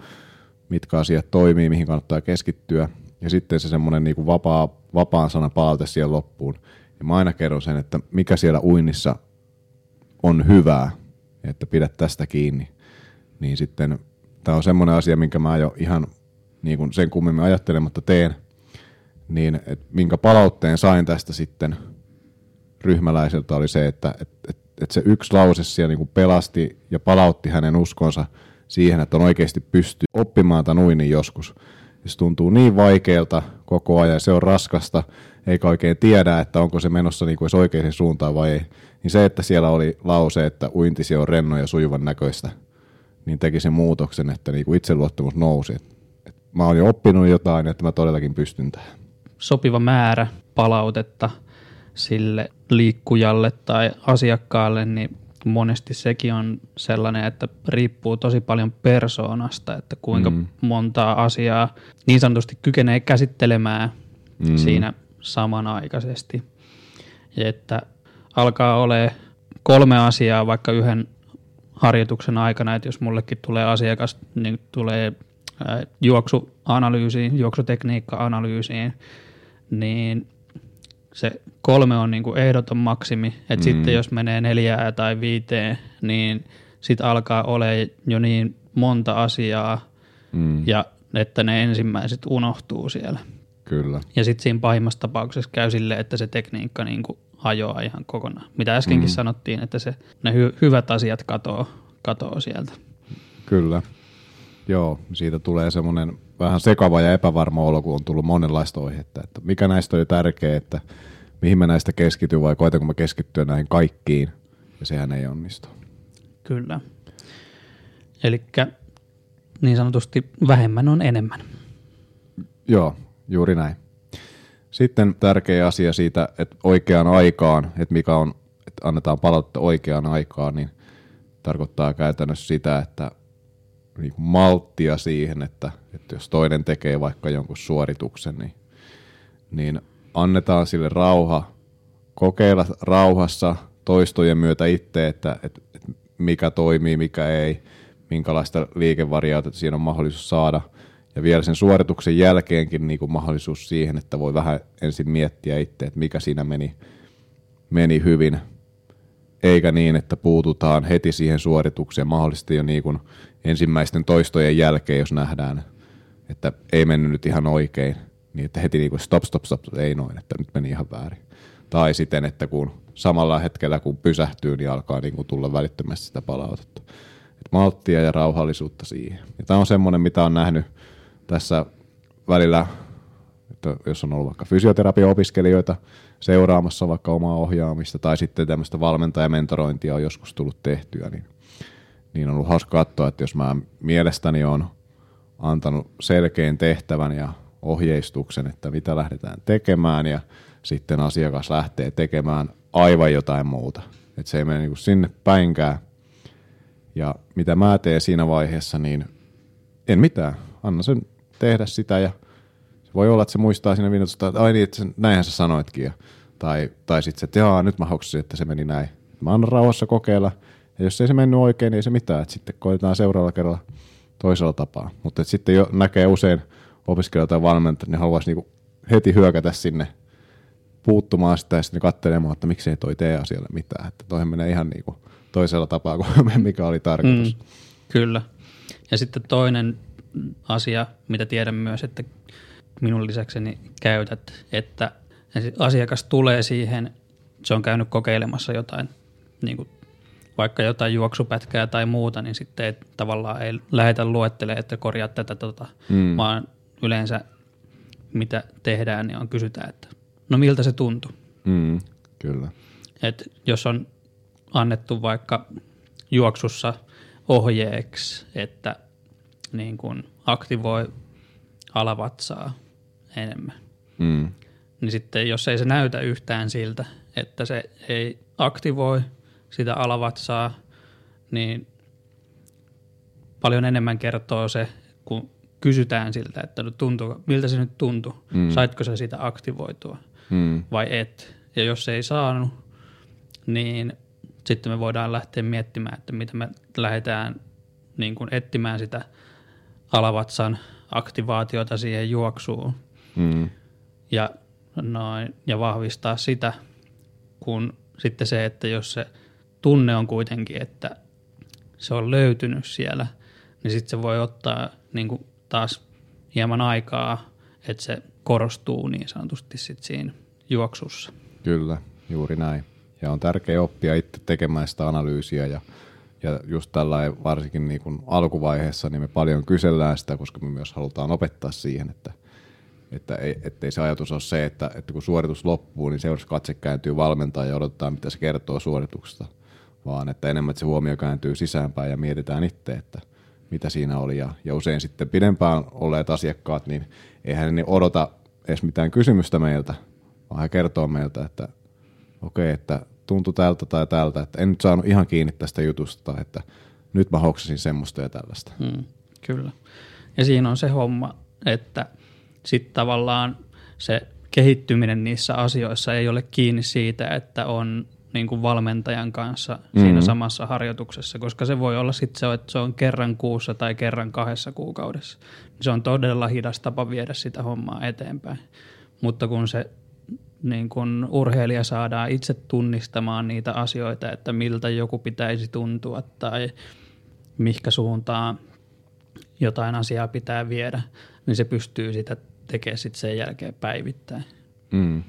mitkä asiat toimii, mihin kannattaa keskittyä. Ja sitten se semmoinen niin kuin vapaa, vapaan sanan palaute siihen loppuun. Ja mä aina kerron sen, että mikä siellä uinnissa on hyvää, että pidät tästä kiinni. Niin sitten tämä on semmoinen asia, minkä mä jo ihan niin kuin sen kummemmin ajattelematta teen, niin että minkä palautteen sain tästä sitten ryhmäläiseltä oli se, että et, et, et se yksi lause siellä niin kuin pelasti ja palautti hänen uskonsa siihen, että on oikeasti pysty oppimaan tämän uinnin joskus. Se tuntuu niin vaikealta koko ajan, se on raskasta, eikä oikein tiedä, että onko se menossa niin kuin oikeaan suuntaan vai ei. Niin se, että siellä oli lause, että uintisi on renno ja sujuvan näköistä, niin teki sen muutoksen, että niin kuin itseluottamus nousi. Et, et mä oon jo oppinut jotain, että mä todellakin pystyn tähän. Sopiva määrä palautetta sille liikkujalle tai asiakkaalle, niin monesti sekin on sellainen, että riippuu tosi paljon persoonasta, että kuinka mm. montaa asiaa niin sanotusti kykenee käsittelemään mm. siinä samanaikaisesti. Ja että alkaa ole kolme asiaa vaikka yhden harjoituksen aikana, että jos mullekin tulee asiakas, niin tulee juoksuanalyysiin, juoksutekniikka-analyysiin, niin se kolme on niin kuin ehdoton maksimi, että mm. sitten jos menee neljää tai viiteen, niin sitten alkaa olla jo niin monta asiaa, mm. ja että ne ensimmäiset unohtuu siellä. Kyllä. Ja sitten siinä pahimmassa tapauksessa käy silleen, että se tekniikka niin kuin hajoaa ihan kokonaan. Mitä äskenkin mm. sanottiin, että se, ne hy- hyvät asiat katoo, katoo sieltä. Kyllä. Joo, siitä tulee semmoinen vähän sekava ja epävarma olo, kun on tullut monenlaista oihetta, että mikä näistä oli tärkeä, että mihin mä näistä keskityn vai koitanko mä keskittyä näihin kaikkiin, ja sehän ei onnistu. Kyllä. Eli niin sanotusti vähemmän on enemmän. Joo, juuri näin. Sitten tärkeä asia siitä, että oikeaan aikaan, että mikä on, että annetaan palautetta oikeaan aikaan, niin tarkoittaa käytännössä sitä, että niin kuin malttia siihen, että, että jos toinen tekee vaikka jonkun suorituksen, niin, niin annetaan sille rauha, kokeilla rauhassa toistojen myötä itse, että, että, että mikä toimii, mikä ei, minkälaista liikevariaatiota siinä on mahdollisuus saada. Ja vielä sen suorituksen jälkeenkin niin kuin mahdollisuus siihen, että voi vähän ensin miettiä itse, että mikä siinä meni, meni hyvin, eikä niin, että puututaan heti siihen suoritukseen mahdollisesti jo niin kuin ensimmäisten toistojen jälkeen, jos nähdään, että ei mennyt nyt ihan oikein, niin että heti niin kuin stop, stop, stop, ei noin, että nyt meni ihan väärin. Tai siten, että kun samalla hetkellä kun pysähtyy, niin alkaa niin kuin tulla välittömästi sitä palautetta. Et malttia ja rauhallisuutta siihen. Ja tämä on semmoinen, mitä on nähnyt tässä välillä, että jos on ollut vaikka fysioterapia-opiskelijoita seuraamassa vaikka omaa ohjaamista tai sitten tämmöistä valmentajamentorointia on joskus tullut tehtyä, niin, niin on ollut hauska katsoa, että jos mä mielestäni on antanut selkeän tehtävän ja ohjeistuksen, että mitä lähdetään tekemään ja sitten asiakas lähtee tekemään aivan jotain muuta. Että se ei mene niin sinne päinkään. Ja mitä mä teen siinä vaiheessa, niin en mitään. Anna sen tehdä sitä ja se voi olla, että se muistaa siinä minuutista, että ai niin, että näinhän sä sanoitkin. Ja, tai, tai sitten se, että nyt mä hoksasin, että se meni näin. Mä annan rauhassa kokeilla. Ja jos ei se mennyt oikein, niin ei se mitään. Että sitten koitetaan seuraavalla kerralla toisella tapaa. Mutta sitten jo näkee usein opiskelijoita tai valmentajat, niin haluaisi niinku heti hyökätä sinne puuttumaan sitä ja sitten katselemaan, että miksei toi tee asialle mitään. Että toihan menee ihan niinku toisella tapaa kuin *laughs* mikä oli tarkoitus. Mm, kyllä. Ja sitten toinen asia, mitä tiedän myös, että minun lisäkseni käytät, että asiakas tulee siihen, se on käynyt kokeilemassa jotain, niin kuin vaikka jotain juoksupätkää tai muuta, niin sitten ei, tavallaan ei lähetä luettelemaan, että korjaa tätä, tota, mm. vaan yleensä mitä tehdään, niin on kysytään, että no miltä se tuntui. Mm, kyllä. Et jos on annettu vaikka juoksussa ohjeeksi, että niin kun aktivoi alavatsaa enemmän, mm. niin sitten jos ei se näytä yhtään siltä, että se ei aktivoi sitä alavatsaa, niin paljon enemmän kertoo se, kun kysytään siltä, että no tuntuu, miltä se nyt tuntui, mm. saitko se sitä aktivoitua mm. vai et. Ja jos se ei saanut, niin sitten me voidaan lähteä miettimään, että mitä me lähdetään niin kuin etsimään sitä alavatsan aktivaatiota siihen juoksuun mm. ja, noin, ja vahvistaa sitä, kun sitten se, että jos se tunne on kuitenkin, että se on löytynyt siellä, niin sitten se voi ottaa niin kuin taas hieman aikaa, että se korostuu niin sanotusti sit siinä juoksussa. Kyllä, juuri näin. Ja on tärkeää oppia itse tekemään sitä analyysiä ja, ja just tällä varsinkin niin kuin alkuvaiheessa niin me paljon kysellään sitä, koska me myös halutaan opettaa siihen, että, että ei, ettei se ajatus ole se, että, että kun suoritus loppuu, niin seuraavaksi katse kääntyy valmentaa ja odotetaan, mitä se kertoo suorituksesta, vaan että enemmän että se huomio kääntyy sisäänpäin ja mietitään itse, että – mitä siinä oli. Ja, ja usein sitten pidempään olleet asiakkaat, niin eihän ne odota edes mitään kysymystä meiltä, vaan he kertoo meiltä, että okei, okay, että tuntui tältä tai tältä, että en nyt saanut ihan kiinni tästä jutusta, että nyt mä hoksasin semmoista ja tällaista. Hmm, kyllä. Ja siinä on se homma, että sitten tavallaan se kehittyminen niissä asioissa ei ole kiinni siitä, että on niin kuin valmentajan kanssa mm-hmm. siinä samassa harjoituksessa, koska se voi olla sitten se, että se on kerran kuussa tai kerran kahdessa kuukaudessa. Se on todella hidas tapa viedä sitä hommaa eteenpäin. Mutta kun se niin kun urheilija saadaan itse tunnistamaan niitä asioita, että miltä joku pitäisi tuntua tai mihkä suuntaan jotain asiaa pitää viedä, niin se pystyy sitä tekemään sitten sen jälkeen päivittäin. Mm.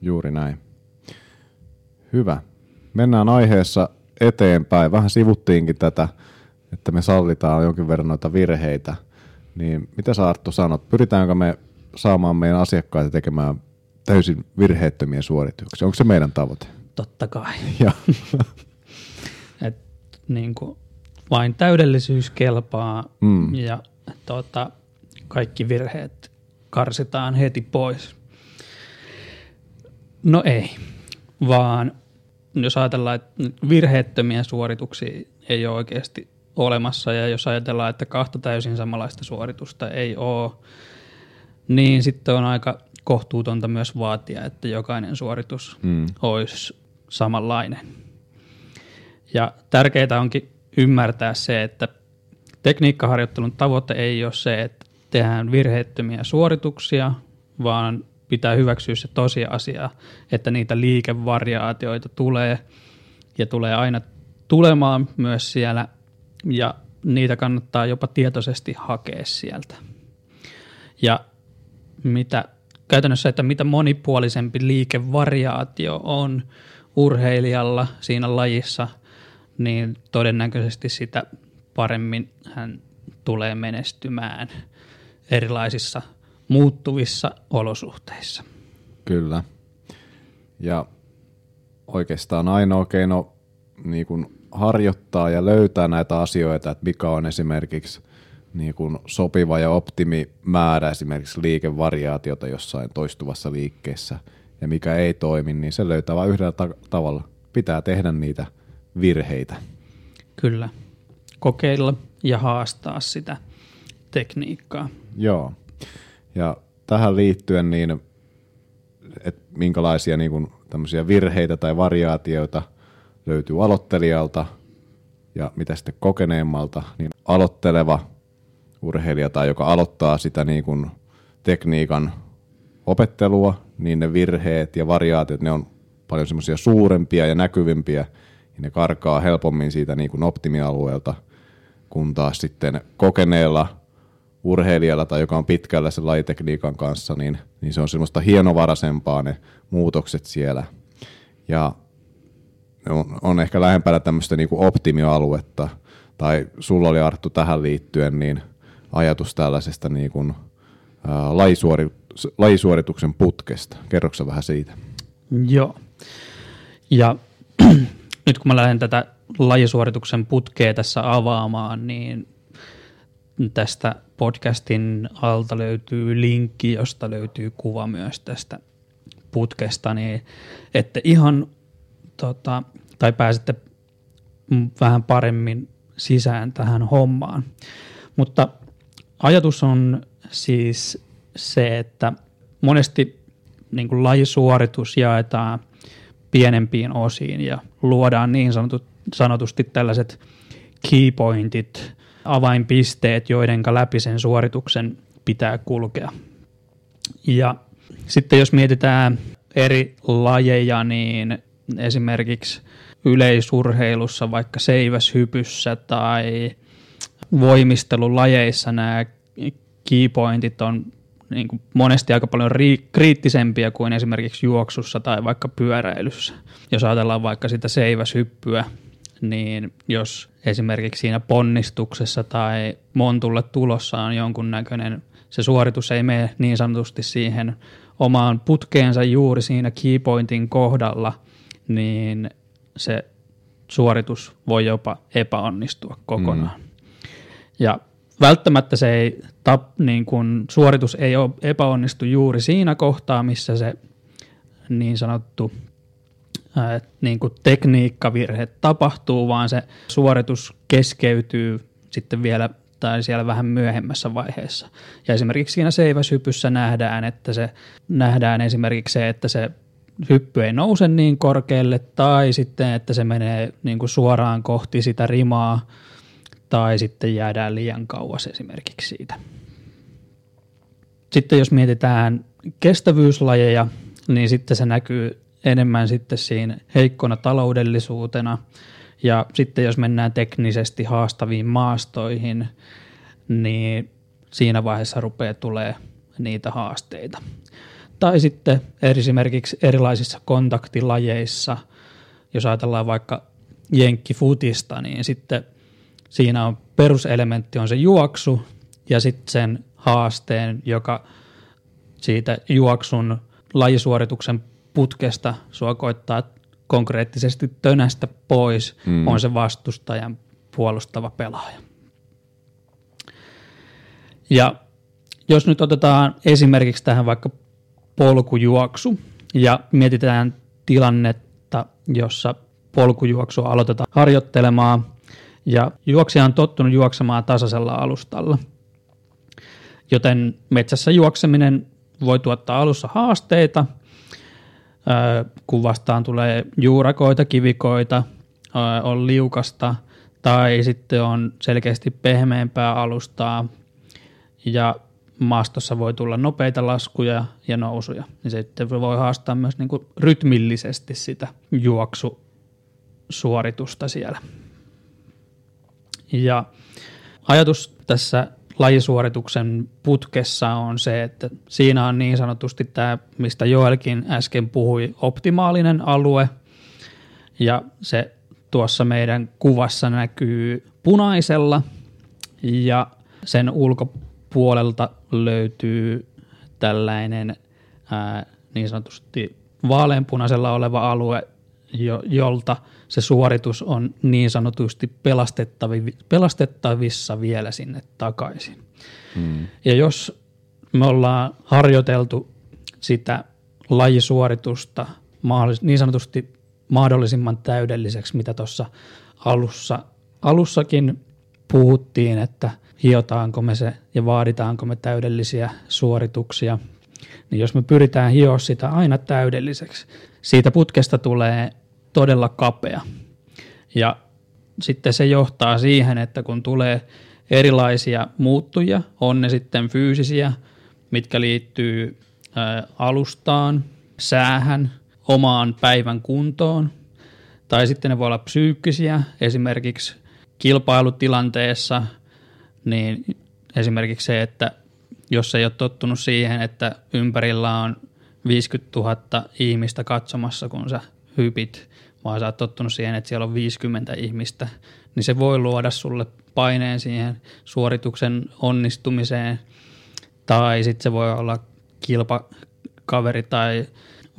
Juuri näin. Hyvä. Mennään aiheessa eteenpäin. Vähän sivuttiinkin tätä, että me sallitaan jonkin verran noita virheitä. Niin mitä sä Arttu sanot, pyritäänkö me saamaan meidän asiakkaita tekemään täysin virheettömiä suorituksia? Onko se meidän tavoite? Totta kai. *laughs* Ja. *laughs* Et, niin kuin, vain täydellisyys kelpaa mm. ja tuota, kaikki virheet karsitaan heti pois. No ei vaan jos ajatellaan, että virheettömiä suorituksia ei ole oikeasti olemassa, ja jos ajatellaan, että kahta täysin samanlaista suoritusta ei ole, niin sitten on aika kohtuutonta myös vaatia, että jokainen suoritus mm. olisi samanlainen. Ja tärkeää onkin ymmärtää se, että tekniikkaharjoittelun tavoite ei ole se, että tehdään virheettömiä suorituksia, vaan pitää hyväksyä se tosiasia, että niitä liikevariaatioita tulee ja tulee aina tulemaan myös siellä ja niitä kannattaa jopa tietoisesti hakea sieltä. Ja mitä käytännössä, että mitä monipuolisempi liikevariaatio on urheilijalla siinä lajissa, niin todennäköisesti sitä paremmin hän tulee menestymään erilaisissa muuttuvissa olosuhteissa. Kyllä. Ja oikeastaan ainoa keino niin kuin harjoittaa ja löytää näitä asioita, että mikä on esimerkiksi niin kuin sopiva ja optimi määrä esimerkiksi liikevariaatiota jossain toistuvassa liikkeessä ja mikä ei toimi, niin se löytää vain yhdellä ta- tavalla. Pitää tehdä niitä virheitä. Kyllä. Kokeilla ja haastaa sitä tekniikkaa. Joo. Ja tähän liittyen, niin, että minkälaisia niin kuin, virheitä tai variaatioita löytyy aloittelijalta ja mitä sitten kokeneemmalta, niin aloitteleva urheilija tai joka aloittaa sitä niin kuin tekniikan opettelua, niin ne virheet ja variaatiot, ne on paljon semmoisia suurempia ja näkyvimpiä, ja ne karkaa helpommin siitä niin kuin optimialueelta, kun taas sitten kokeneella urheilijalla tai joka on pitkällä sen lajitekniikan kanssa, niin, niin se on semmoista hienovaraisempaa ne muutokset siellä. Ja on, on ehkä lähempänä tämmöistä niin kuin optimialuetta, tai sulla oli Arttu tähän liittyen, niin ajatus tällaisesta niin kuin, ää, lajisuori, lajisuorituksen putkesta. Kerroksä vähän siitä? Joo. Ja *clears throat* nyt kun mä lähden tätä lajisuorituksen putkea tässä avaamaan, niin tästä podcastin alta löytyy linkki, josta löytyy kuva myös tästä putkesta, niin että ihan tota, tai pääsette vähän paremmin sisään tähän hommaan. Mutta ajatus on siis se, että monesti niin kuin lajisuoritus jaetaan pienempiin osiin ja luodaan niin sanotut, sanotusti tällaiset keypointit, avainpisteet, joiden läpi sen suorituksen pitää kulkea. Ja sitten jos mietitään eri lajeja, niin esimerkiksi yleisurheilussa, vaikka seiväshypyssä tai voimistelulajeissa nämä keypointit on niin kuin monesti aika paljon ri- kriittisempiä kuin esimerkiksi juoksussa tai vaikka pyöräilyssä. Jos ajatellaan vaikka sitä seiväshyppyä, niin jos esimerkiksi siinä ponnistuksessa tai montulle tulossa on jonkun näköinen, se suoritus ei mene niin sanotusti siihen omaan putkeensa juuri siinä keypointin kohdalla, niin se suoritus voi jopa epäonnistua kokonaan. Mm. Ja välttämättä se ei, tap, niin kun, suoritus ei ole epäonnistu juuri siinä kohtaa, missä se niin sanottu niin kuin tekniikkavirhe tapahtuu, vaan se suoritus keskeytyy sitten vielä tai siellä vähän myöhemmässä vaiheessa. Ja esimerkiksi siinä seiväshypyssä nähdään, että se nähdään esimerkiksi se, että se hyppy ei nouse niin korkealle tai sitten, että se menee niin kuin suoraan kohti sitä rimaa tai sitten jäädään liian kauas esimerkiksi siitä. Sitten jos mietitään kestävyyslajeja, niin sitten se näkyy enemmän sitten siinä heikkona taloudellisuutena. Ja sitten jos mennään teknisesti haastaviin maastoihin, niin siinä vaiheessa rupeaa tulee niitä haasteita. Tai sitten esimerkiksi erilaisissa kontaktilajeissa, jos ajatellaan vaikka jenkkifutista, niin sitten siinä on peruselementti on se juoksu ja sitten sen haasteen, joka siitä juoksun lajisuorituksen putkesta sua koittaa konkreettisesti tönästä pois, mm. on se vastustajan puolustava pelaaja. Ja jos nyt otetaan esimerkiksi tähän vaikka polkujuoksu ja mietitään tilannetta, jossa polkujuoksua aloitetaan harjoittelemaan. Ja juoksija on tottunut juoksemaan tasaisella alustalla. Joten metsässä juokseminen voi tuottaa alussa haasteita, kun vastaan tulee juurakoita, kivikoita, on liukasta tai sitten on selkeästi pehmeämpää alustaa ja maastossa voi tulla nopeita laskuja ja nousuja. Ja sitten voi haastaa myös niin kuin rytmillisesti sitä juoksusuoritusta siellä. Ja ajatus tässä lajisuorituksen putkessa on se, että siinä on niin sanotusti tämä, mistä Joelkin äsken puhui, optimaalinen alue. Ja se tuossa meidän kuvassa näkyy punaisella ja sen ulkopuolelta löytyy tällainen ää, niin sanotusti vaaleanpunaisella oleva alue, jo, jolta se suoritus on niin sanotusti pelastettavissa vielä sinne takaisin. Hmm. Ja jos me ollaan harjoiteltu sitä lajisuoritusta niin sanotusti mahdollisimman täydelliseksi, mitä tuossa alussa, alussakin puhuttiin, että hiotaanko me se ja vaaditaanko me täydellisiä suorituksia, niin jos me pyritään hioa sitä aina täydelliseksi, siitä putkesta tulee todella kapea. Ja sitten se johtaa siihen, että kun tulee erilaisia muuttuja, on ne sitten fyysisiä, mitkä liittyy alustaan, säähän, omaan päivän kuntoon, tai sitten ne voi olla psyykkisiä, esimerkiksi kilpailutilanteessa, niin esimerkiksi se, että jos ei ole tottunut siihen, että ympärillä on 50 000 ihmistä katsomassa, kun sä hypit, vaan sä oot tottunut siihen, että siellä on 50 ihmistä, niin se voi luoda sulle paineen siihen suorituksen onnistumiseen, tai sitten se voi olla kilpakaveri tai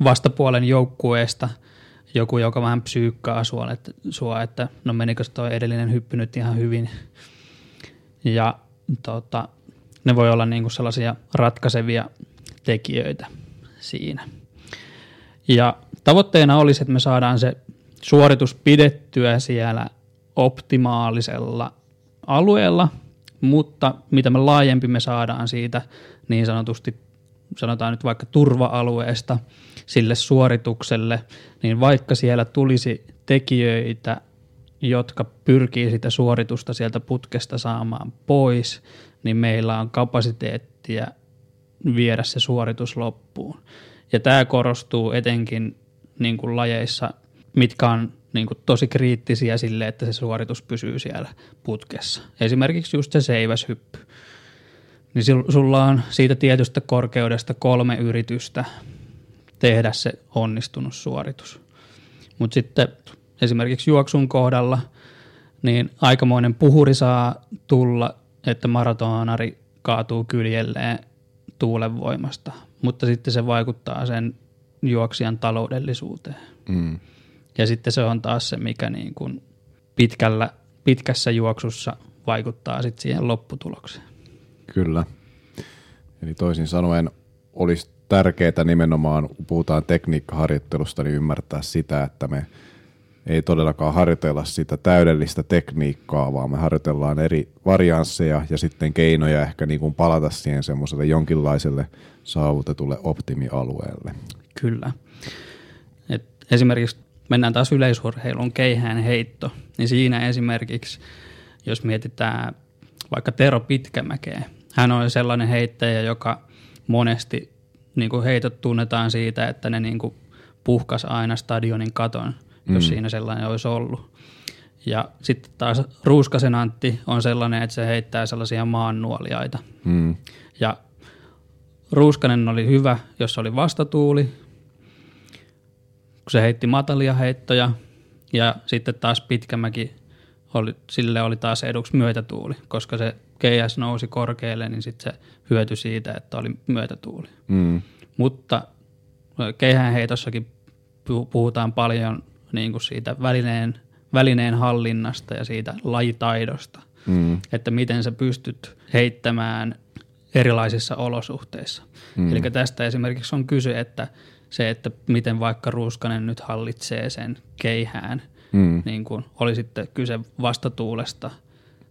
vastapuolen joukkueesta joku, joka vähän psyykkaa sua, että, sua, että no menikö tuo edellinen hyppy nyt ihan hyvin. Ja tota, ne voi olla niinku sellaisia ratkaisevia tekijöitä siinä. Ja tavoitteena olisi, että me saadaan se suoritus pidettyä siellä optimaalisella alueella, mutta mitä me laajempi me saadaan siitä niin sanotusti, sanotaan nyt vaikka turva-alueesta sille suoritukselle, niin vaikka siellä tulisi tekijöitä, jotka pyrkii sitä suoritusta sieltä putkesta saamaan pois, niin meillä on kapasiteettia viedä se suoritus loppuun. Ja tämä korostuu etenkin niin kuin lajeissa, mitkä on niin kuin tosi kriittisiä sille, että se suoritus pysyy siellä putkessa. Esimerkiksi just se seiväshyppy. Niin sulla on siitä tietystä korkeudesta kolme yritystä tehdä se onnistunut suoritus. Mutta sitten esimerkiksi juoksun kohdalla, niin aikamoinen puhuri saa tulla, että maratonari kaatuu kyljelleen tuulen voimasta, mutta sitten se vaikuttaa sen juoksijan taloudellisuuteen. Mm. Ja sitten se on taas se, mikä niin kuin pitkällä, pitkässä juoksussa vaikuttaa sitten siihen lopputulokseen. Kyllä. Eli toisin sanoen olisi tärkeää nimenomaan, kun puhutaan tekniikkaharjoittelusta, niin ymmärtää sitä, että me ei todellakaan harjoitella sitä täydellistä tekniikkaa, vaan me harjoitellaan eri variansseja ja sitten keinoja ehkä niin kuin palata siihen semmoiselle jonkinlaiselle saavutetulle optimialueelle. Kyllä. Et esimerkiksi mennään taas yleisurheilun keihään heitto, niin siinä esimerkiksi, jos mietitään vaikka Tero Pitkämäkeä, hän on sellainen heittäjä, joka monesti niin kuin heitot tunnetaan siitä, että ne niin kuin puhkas aina stadionin katon, jos mm. siinä sellainen olisi ollut. Ja sitten taas Ruuskasen Antti on sellainen, että se heittää sellaisia maannuoliaita. Mm. Ja Ruuskanen oli hyvä, jos oli vastatuuli, kun se heitti matalia heittoja. Ja sitten taas Pitkämäki, oli, sille oli taas eduksi myötätuuli, koska se keihäs nousi korkealle, niin sitten se hyötyi siitä, että oli myötätuuli. Mm. Mutta keihäänheitossakin puhutaan paljon niin kuin siitä välineen, välineen hallinnasta ja siitä lajitaidosta, mm. että miten sä pystyt heittämään erilaisissa olosuhteissa. Mm. Eli tästä esimerkiksi on kyse, että se, että miten vaikka Ruuskanen nyt hallitsee sen keihään, mm. niin kuin, oli sitten kyse vastatuulesta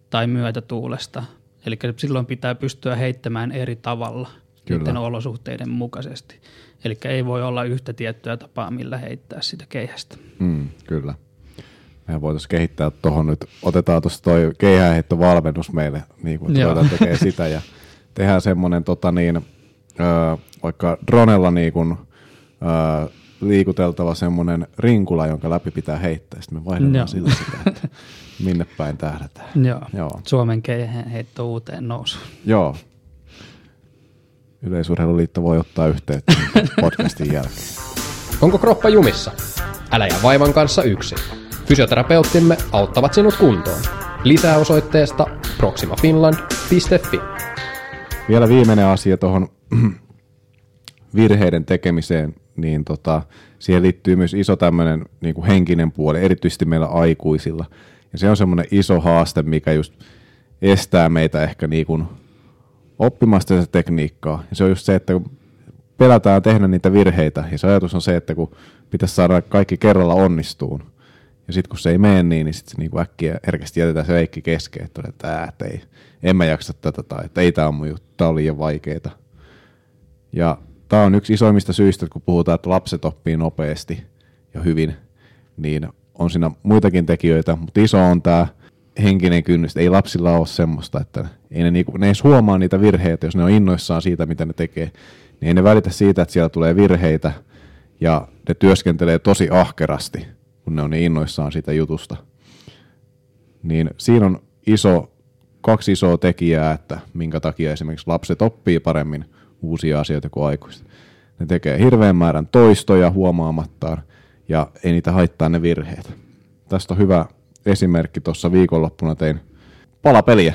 tai myötätuulesta. Eli silloin pitää pystyä heittämään eri tavalla Kyllä. niiden olosuhteiden mukaisesti. Eli ei voi olla yhtä tiettyä tapaa, millä heittää sitä keihästä. Mm, kyllä. Mehän voitaisiin kehittää tuohon nyt, otetaan tuossa toi keihäänheittovalmennus meille, niin kuin tekee *laughs* sitä ja tehdään semmoinen tota niin, ö, vaikka dronella niin kuin, ö, liikuteltava semmoinen rinkula, jonka läpi pitää heittää. Sitten me vaihdetaan sillä sitä, että *laughs* minne päin tähdätään. Joo. Joo. Suomen heitto uuteen nousuun. Joo. Yleisurheiluliitto voi ottaa yhteyttä *laughs* podcastin jälkeen. Onko kroppa jumissa? Älä jää vaivan kanssa yksin. Fysioterapeuttimme auttavat sinut kuntoon. Lisää osoitteesta proximafinland.fi. Vielä viimeinen asia tuohon *clears throat* virheiden tekemiseen, niin tota, siihen liittyy myös iso tämmöinen niin kuin henkinen puoli, erityisesti meillä aikuisilla. Ja se on semmoinen iso haaste, mikä just estää meitä ehkä niin kuin oppimasta sitä tekniikkaa. Ja se on just se, että kun pelätään tehdä niitä virheitä, ja se ajatus on se, että kun pitäisi saada kaikki kerralla onnistuun, ja sitten kun se ei mene niin, niin sitten niinku äkkiä herkästi jätetään se leikki kesken, että, että, että ei, en mä jaksa tätä tai että ei tämä on mun juttu, tämä on liian vaikeeta. Ja tämä on yksi isoimmista syistä, että kun puhutaan, että lapset oppii nopeasti ja hyvin, niin on siinä muitakin tekijöitä, mutta iso on tämä henkinen kynnys. Ei lapsilla ole semmoista, että ei ne, niinku, ne edes huomaa niitä virheitä, jos ne on innoissaan siitä, mitä ne tekee. Niin ei ne välitä siitä, että siellä tulee virheitä ja ne työskentelee tosi ahkerasti, kun ne on niin innoissaan siitä jutusta. Niin siinä on iso, kaksi isoa tekijää, että minkä takia esimerkiksi lapset oppii paremmin uusia asioita kuin aikuiset. Ne tekee hirveän määrän toistoja huomaamattaan ja ei niitä haittaa ne virheet. Tästä on hyvä esimerkki. Tuossa viikonloppuna tein palapeliä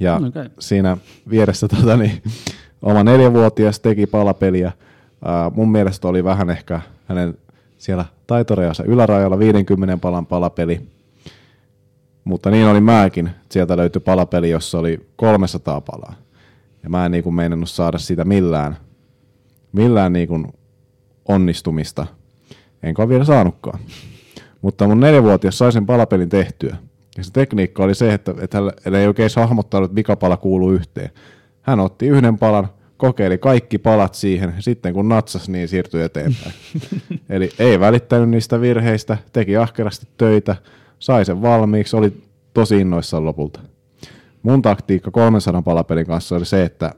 ja okay. siinä vieressä tota, niin, oma neljävuotias teki palapeliä. Ää, mun mielestä oli vähän ehkä hänen siellä taitorejansa ylärajalla 50 palan palapeli. Mutta niin oli mäkin. Sieltä löytyi palapeli, jossa oli 300 palaa. Ja mä en niin kuin meinannut saada sitä millään, millään niin kuin onnistumista. Enkä ole vielä saanutkaan. Mutta mun neljävuotias sai sen palapelin tehtyä. Ja se tekniikka oli se, että, että hän ei oikein hahmottanut, että mikä pala kuuluu yhteen. Hän otti yhden palan, kokeili kaikki palat siihen, ja sitten kun natsas, niin siirtyi eteenpäin. *laughs* Eli ei välittänyt niistä virheistä, teki ahkerasti töitä, sai sen valmiiksi, oli tosi innoissaan lopulta. Mun taktiikka 300 palapelin kanssa oli se, että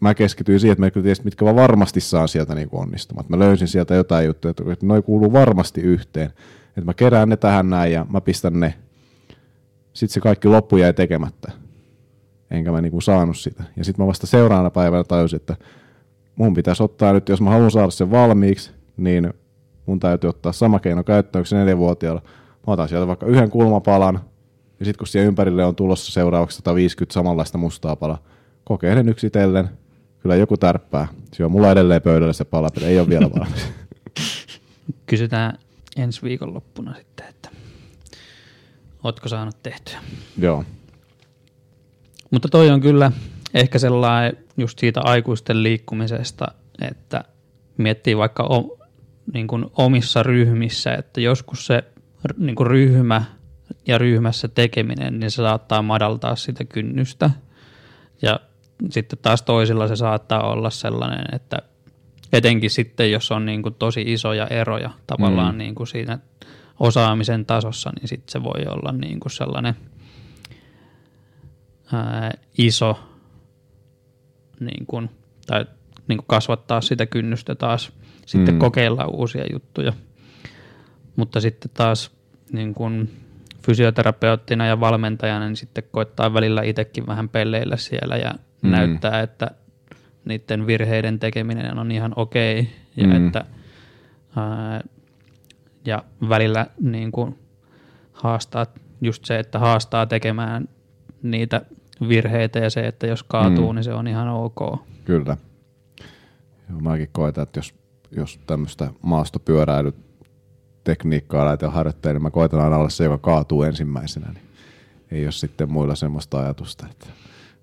mä keskityin siihen, että mä kyllä tiesin, mitkä mä varmasti saan sieltä niin onnistumaan. Mä löysin sieltä jotain juttuja, että noi kuuluu varmasti yhteen. Että mä kerään ne tähän näin ja mä pistän ne. Sitten se kaikki loppu jäi tekemättä. Enkä mä niinku saanut sitä. Ja sitten mä vasta seuraavana päivänä tajusin, että mun pitäisi ottaa nyt, jos mä haluan saada sen valmiiksi, niin mun täytyy ottaa sama keino käyttöön kuin neljävuotiaalla. Mä otan sieltä vaikka yhden kulmapalan, ja sitten kun siihen ympärille on tulossa seuraavaksi 150 samanlaista mustaa palaa, kokeilen yksitellen. Kyllä joku tärppää. Se on mulla edelleen pöydällä se palapeli, ei ole vielä valmis. *laughs* Kysytään ensi viikonloppuna sitten, että ootko saanut tehtyä. Joo. Mutta toi on kyllä ehkä sellainen just siitä aikuisten liikkumisesta, että miettii vaikka o, niin kuin omissa ryhmissä, että joskus se niin kuin ryhmä ja ryhmässä tekeminen, niin se saattaa madaltaa sitä kynnystä. Ja sitten taas toisilla se saattaa olla sellainen, että etenkin sitten, jos on niin kuin tosi isoja eroja tavallaan mm. niin kuin siinä osaamisen tasossa, niin sitten se voi olla niin kuin sellainen ää, iso niin kuin, tai niin kuin kasvattaa sitä kynnystä taas sitten mm. kokeilla uusia juttuja. Mutta sitten taas niin kuin fysioterapeuttina ja valmentajana niin sitten koittaa välillä itsekin vähän pelleillä siellä ja mm. näyttää, että niiden virheiden tekeminen on ihan okei okay, ja mm. että ää, ja välillä niin kuin haastaa just se, että haastaa tekemään niitä virheitä ja se, että jos kaatuu, mm. niin se on ihan ok. Kyllä. Joo, mäkin koetan, että jos, jos tämmöistä maastopyöräily tekniikkaa lähdetään harjoittamaan, niin mä koitan aina olla se, joka kaatuu ensimmäisenä. Niin ei ole sitten muilla semmoista ajatusta, että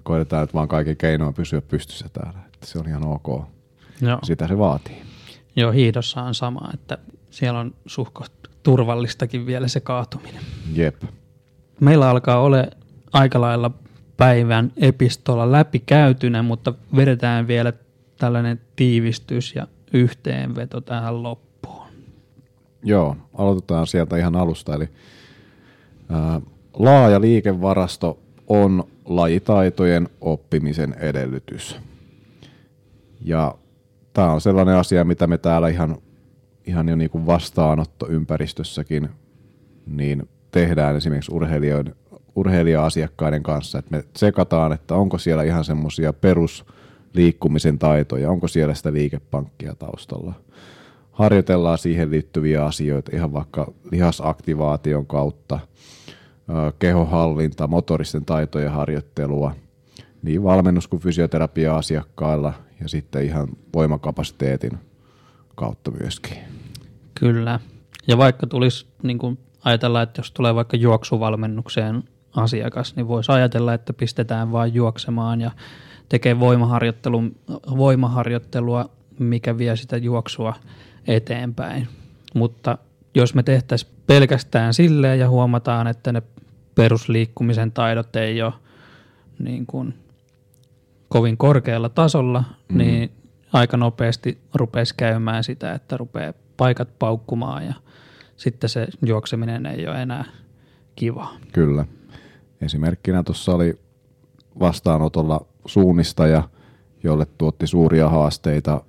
koitetaan nyt vaan kaiken keinoin pysyä pystyssä täällä. Että se on ihan ok. Joo. Sitä se vaatii. Joo, hiidossa on sama, että siellä on suhko turvallistakin vielä se kaatuminen. Jep. Meillä alkaa ole aika lailla päivän epistola läpikäytynä, mutta vedetään vielä tällainen tiivistys ja yhteenveto tähän loppuun. Joo, aloitetaan sieltä ihan alusta. Eli ää, laaja liikevarasto on lajitaitojen oppimisen edellytys. Ja tämä on sellainen asia, mitä me täällä ihan, ihan jo niin kuin vastaanottoympäristössäkin niin tehdään esimerkiksi urheilijoiden, urheilija-asiakkaiden kanssa, että me sekataan, että onko siellä ihan semmoisia perusliikkumisen taitoja, onko siellä sitä liikepankkia taustalla. Harjoitellaan siihen liittyviä asioita ihan vaikka lihasaktivaation kautta, kehohallinta, motoristen taitojen harjoittelua, niin valmennus kuin fysioterapia asiakkailla ja sitten ihan voimakapasiteetin kautta myöskin. Kyllä. Ja vaikka tulisi niin kuin ajatella, että jos tulee vaikka juoksuvalmennukseen asiakas, niin voisi ajatella, että pistetään vain juoksemaan ja tekee voimaharjoittelua, mikä vie sitä juoksua eteenpäin. Mutta jos me tehtäisiin pelkästään silleen ja huomataan, että ne perusliikkumisen taidot ei ole niin kuin kovin korkealla tasolla, mm. niin aika nopeasti rupeisi käymään sitä, että rupeaa paikat paukkumaan ja sitten se juokseminen ei ole enää kiva. Kyllä. Esimerkkinä tuossa oli vastaanotolla suunnistaja, jolle tuotti suuria haasteita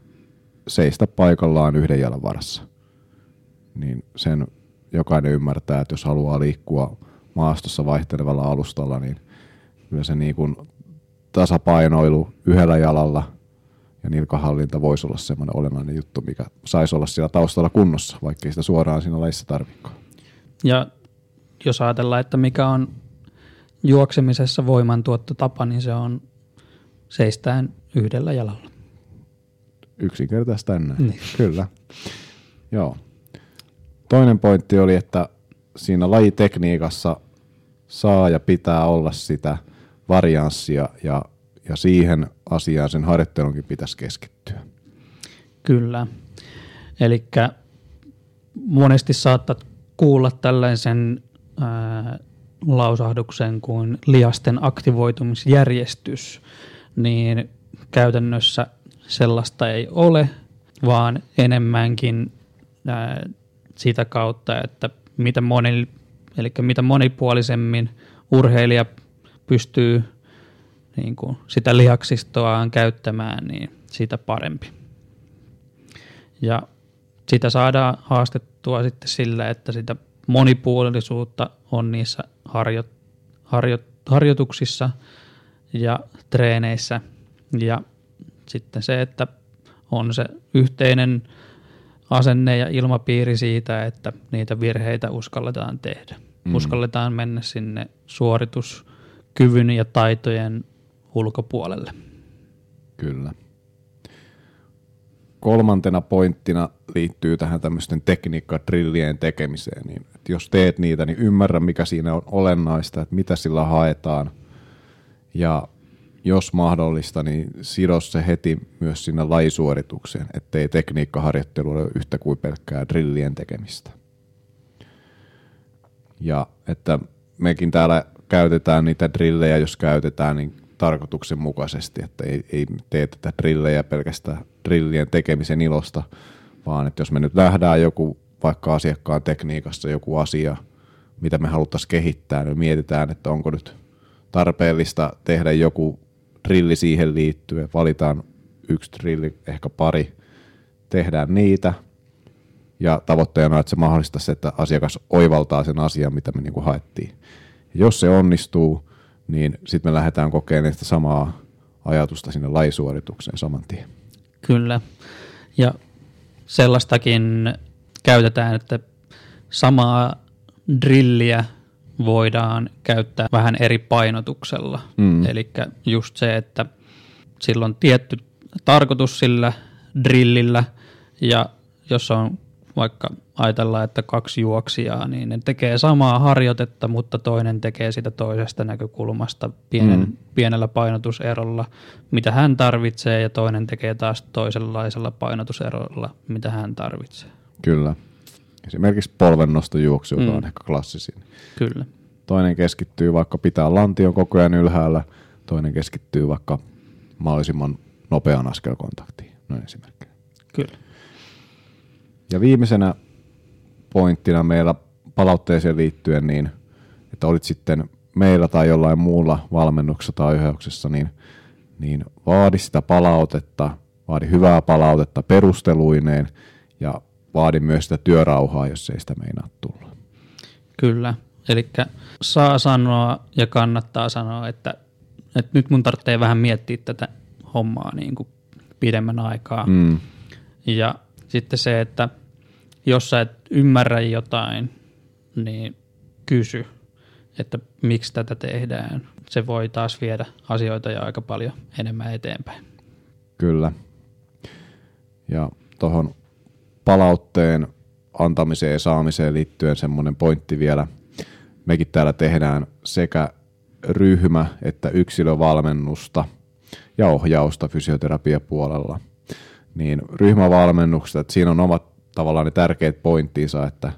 seistä paikallaan yhden jalan varassa. Niin sen jokainen ymmärtää, että jos haluaa liikkua maastossa vaihtelevalla alustalla, niin kyllä se niin kuin tasapainoilu yhdellä jalalla ja nilkahallinta voisi olla semmoinen olennainen juttu, mikä saisi olla siellä taustalla kunnossa, vaikka sitä suoraan siinä lajissa tarvikaan. Ja jos ajatellaan, että mikä on juoksemisessa voimantuottotapa, niin se on seistään yhdellä jalalla. Yksinkertaista näin, niin. kyllä. Joo. Toinen pointti oli, että siinä lajitekniikassa saa ja pitää olla sitä varianssia ja, ja siihen asiaan sen harjoittelunkin pitäisi keskittyä. Kyllä. Eli monesti saatat kuulla tällaisen ää, lausahduksen kuin liasten aktivoitumisjärjestys, niin käytännössä sellaista ei ole, vaan enemmänkin ää, sitä kautta, että mitä, moni, eli mitä monipuolisemmin urheilija pystyy niin kuin sitä lihaksistoaan käyttämään, niin sitä parempi. Ja sitä saadaan haastettua sitten sillä, että sitä monipuolisuutta on niissä harjo, harjo, harjoituksissa ja treeneissä. Ja sitten se, että on se yhteinen asenne ja ilmapiiri siitä, että niitä virheitä uskalletaan tehdä. Mm. Uskalletaan mennä sinne suorituskyvyn ja taitojen ulkopuolelle. Kyllä. Kolmantena pointtina liittyy tähän tämmöisten tekniikkatrillien tekemiseen. Niin, että jos teet niitä, niin ymmärrä mikä siinä on olennaista, että mitä sillä haetaan. Ja jos mahdollista, niin sido se heti myös sinne laisuoritukseen, ettei tekniikkaharjoittelu ole yhtä kuin pelkkää drillien tekemistä. Ja että mekin täällä käytetään niitä drillejä, jos käytetään, niin tarkoituksenmukaisesti, että ei, ei teetetä drillejä pelkästään drillien tekemisen ilosta, vaan että jos me nyt nähdään joku vaikka asiakkaan tekniikassa joku asia, mitä me haluttaisiin kehittää, niin mietitään, että onko nyt tarpeellista tehdä joku drilli siihen liittyen, valitaan yksi drilli, ehkä pari, tehdään niitä, ja tavoitteena on, että se mahdollistaa se, että asiakas oivaltaa sen asian, mitä me niin haettiin. Jos se onnistuu, niin sitten me lähdetään kokeilemaan sitä samaa ajatusta sinne laisuoritukseen saman tien. Kyllä. Ja sellaistakin käytetään, että samaa drilliä voidaan käyttää vähän eri painotuksella. Mm. Eli just se, että sillä on tietty tarkoitus sillä drillillä ja jos on vaikka ajatellaan, että kaksi juoksijaa, niin ne tekee samaa harjoitetta, mutta toinen tekee sitä toisesta näkökulmasta pienen, mm. pienellä painotuserolla, mitä hän tarvitsee, ja toinen tekee taas toisenlaisella painotuserolla, mitä hän tarvitsee. Kyllä. esimerkiksi polvennostojuoksu, joka Mm. on ehkä klassisin. Kyllä. Toinen keskittyy vaikka pitää lantion koko ajan ylhäällä, toinen keskittyy vaikka mahdollisimman nopean askelkontaktiin. Noin esimerkki. Kyllä. Ja viimeisenä pointtina meillä palautteeseen liittyen, niin että olit sitten meillä tai jollain muulla valmennuksessa tai ohjauksessa, niin, niin vaadi sitä palautetta, vaadi hyvää palautetta perusteluineen ja vaadi myös sitä työrauhaa, jos ei sitä meinaa tulla. Kyllä. Eli saa sanoa ja kannattaa sanoa, että, että nyt mun tarvitsee vähän miettiä tätä hommaa niin kuin pidemmän aikaa. Mm, Ja sitten se, että jos sä et ymmärrä jotain, niin kysy, että miksi tätä tehdään. Se voi taas viedä asioita jo aika paljon enemmän eteenpäin. kyllä. Ja tuohon palautteen antamiseen ja saamiseen liittyen semmoinen pointti vielä. Mekin täällä tehdään sekä ryhmä- että yksilövalmennusta ja ohjausta fysioterapiapuolella. Niin ryhmävalmennuksesta, että siinä on omat tavallaan ne tärkeät pointtinsa, että,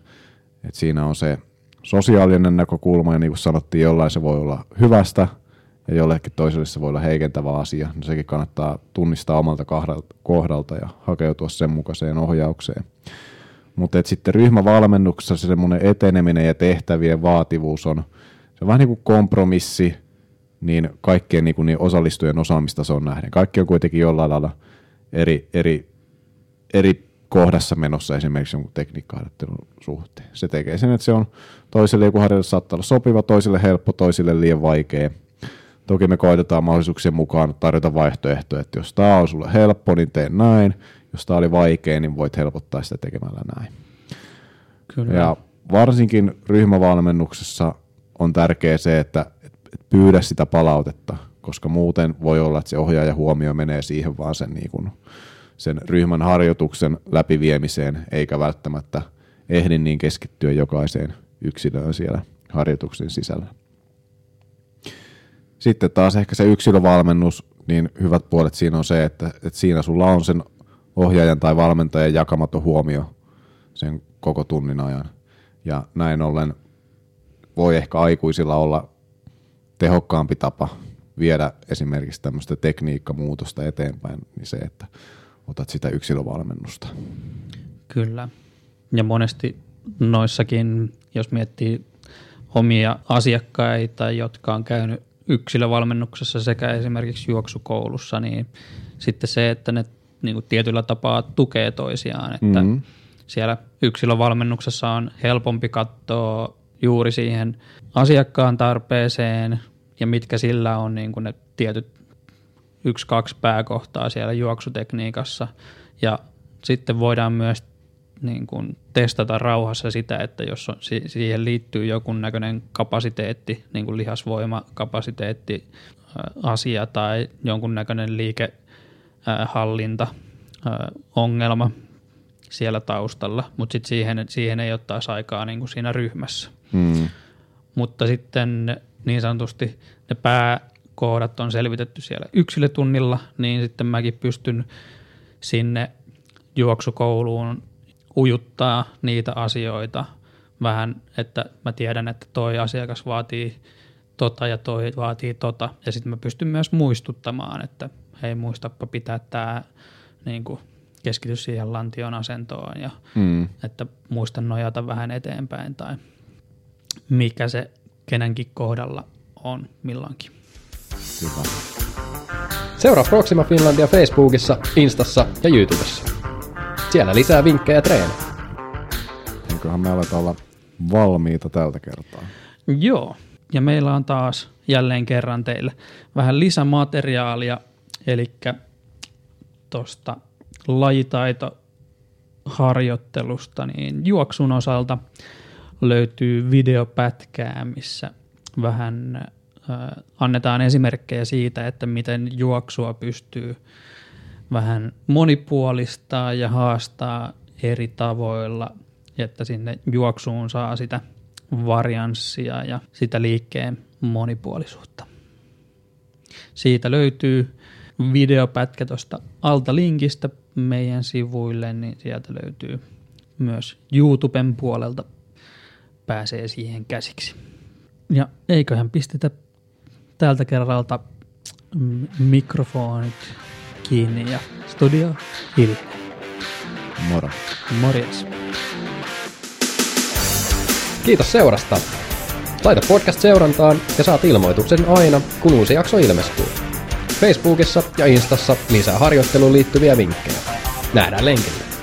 että siinä on se sosiaalinen näkökulma ja niin kuin sanottiin, jollain se voi olla hyvästä ja jollekin toiselle se voi olla heikentävä asia. No sekin kannattaa tunnistaa omalta kohdalta ja hakeutua sen mukaiseen ohjaukseen. Mutta sitten ryhmävalmennuksessa se semmoinen eteneminen ja tehtävien vaativuus on, se on vähän niin kuin kompromissi niin kaikkien niin kuin niin osallistujien osaamistason nähden. Kaikki on kuitenkin jollain lailla eri, eri, eri kohdassa menossa esimerkiksi jonkun tekniikkaharjoittelun suhteen. Se tekee sen, että se on toiselle joku harjoitus saattaa olla sopiva, toiselle helppo, toisille liian vaikea. Toki me koitetaan mahdollisuuksien mukaan tarjota vaihtoehtoja, että jos tämä on sulle helppo, niin tee näin. Jos tämä oli vaikea, niin voit helpottaa sitä tekemällä näin. Kyllä. Ja varsinkin ryhmävalmennuksessa on tärkeää se, että et pyydä sitä palautetta, koska muuten voi olla, että se ohjaaja huomio menee siihen vaan sen, niin kuin, sen ryhmän harjoituksen läpiviemiseen, eikä välttämättä ehdi niin keskittyä jokaiseen yksilöön siellä harjoituksen sisällä. Sitten taas ehkä se yksilövalmennus, niin hyvät puolet siinä on se, että, että siinä sulla on sen ohjaajan tai valmentajan jakamaton huomio sen koko tunnin ajan. Ja näin ollen voi ehkä aikuisilla olla tehokkaampi tapa viedä esimerkiksi tämmöistä tekniikkamuutosta eteenpäin, niin se, että otat sitä yksilövalmennusta. Kyllä. Ja monesti noissakin, jos miettii omia asiakkaita, jotka on käynyt yksilövalmennuksessa sekä esimerkiksi juoksukoulussa, niin sitten se, että ne niin kuin tietyllä tapaa tukee toisiaan, että Mhm. mm-hmm. siellä yksilövalmennuksessa on helpompi katsoa juuri siihen asiakkaan tarpeeseen ja mitkä sillä on niin kuin ne tietyt yksi, kaksi pääkohtaa siellä juoksutekniikassa. Ja sitten voidaan myös niin kuin testata rauhassa sitä, että jos on, si- siihen liittyy joku näköinen kapasiteetti, niin kuin lihasvoimakapasiteetti ää, asia tai jonkun näköinen liikehallinta ongelma siellä taustalla, mutta sitten siihen, siihen ei ottaisi aikaa niin kuin siinä ryhmässä Mm. mutta sitten niin sanotusti ne pääkohdat on selvitetty siellä yksilötunnilla, niin sitten mäkin pystyn sinne juoksukouluun ujuttaa niitä asioita vähän, että mä tiedän, että toi asiakas vaatii tota ja toi vaatii tota. Ja sitten mä pystyn myös muistuttamaan, että hei muistappa pitää tämä niin keskity siihen lantion asentoon ja Mm. että muista nojata vähän eteenpäin tai mikä se kenenkin kohdalla on milloinkin. Hyvä. Seuraa Proxima Finlandia Facebookissa, Instassa ja YouTubessa. Siellä lisää vinkkejä treenejä. Eiköhän me aletaan olla valmiita tältä kertaa. Joo, ja meillä on taas jälleen kerran teille vähän lisämateriaalia, eli tuosta lajitaitoharjoittelusta, niin juoksun osalta löytyy videopätkää, missä vähän äh, annetaan esimerkkejä siitä, että miten juoksua pystyy vähän monipuolistaa ja haastaa eri tavoilla, että sinne juoksuun saa sitä varianssia ja sitä liikkeen monipuolisuutta. Siitä löytyy videopätkä tuosta alta linkistä meidän sivuille, niin sieltä löytyy myös YouTuben puolelta pääsee siihen käsiksi. Ja eiköhän pistetä tältä kerralta mm, mikrofonit kiinni ja studio hiljaa. Moro. Morjes. Kiitos seurasta. Laita podcast seurantaan ja saat ilmoituksen aina, kun uusi jakso ilmestyy. Facebookissa ja Instassa lisää harjoitteluun liittyviä vinkkejä. Nähdään lenkillä.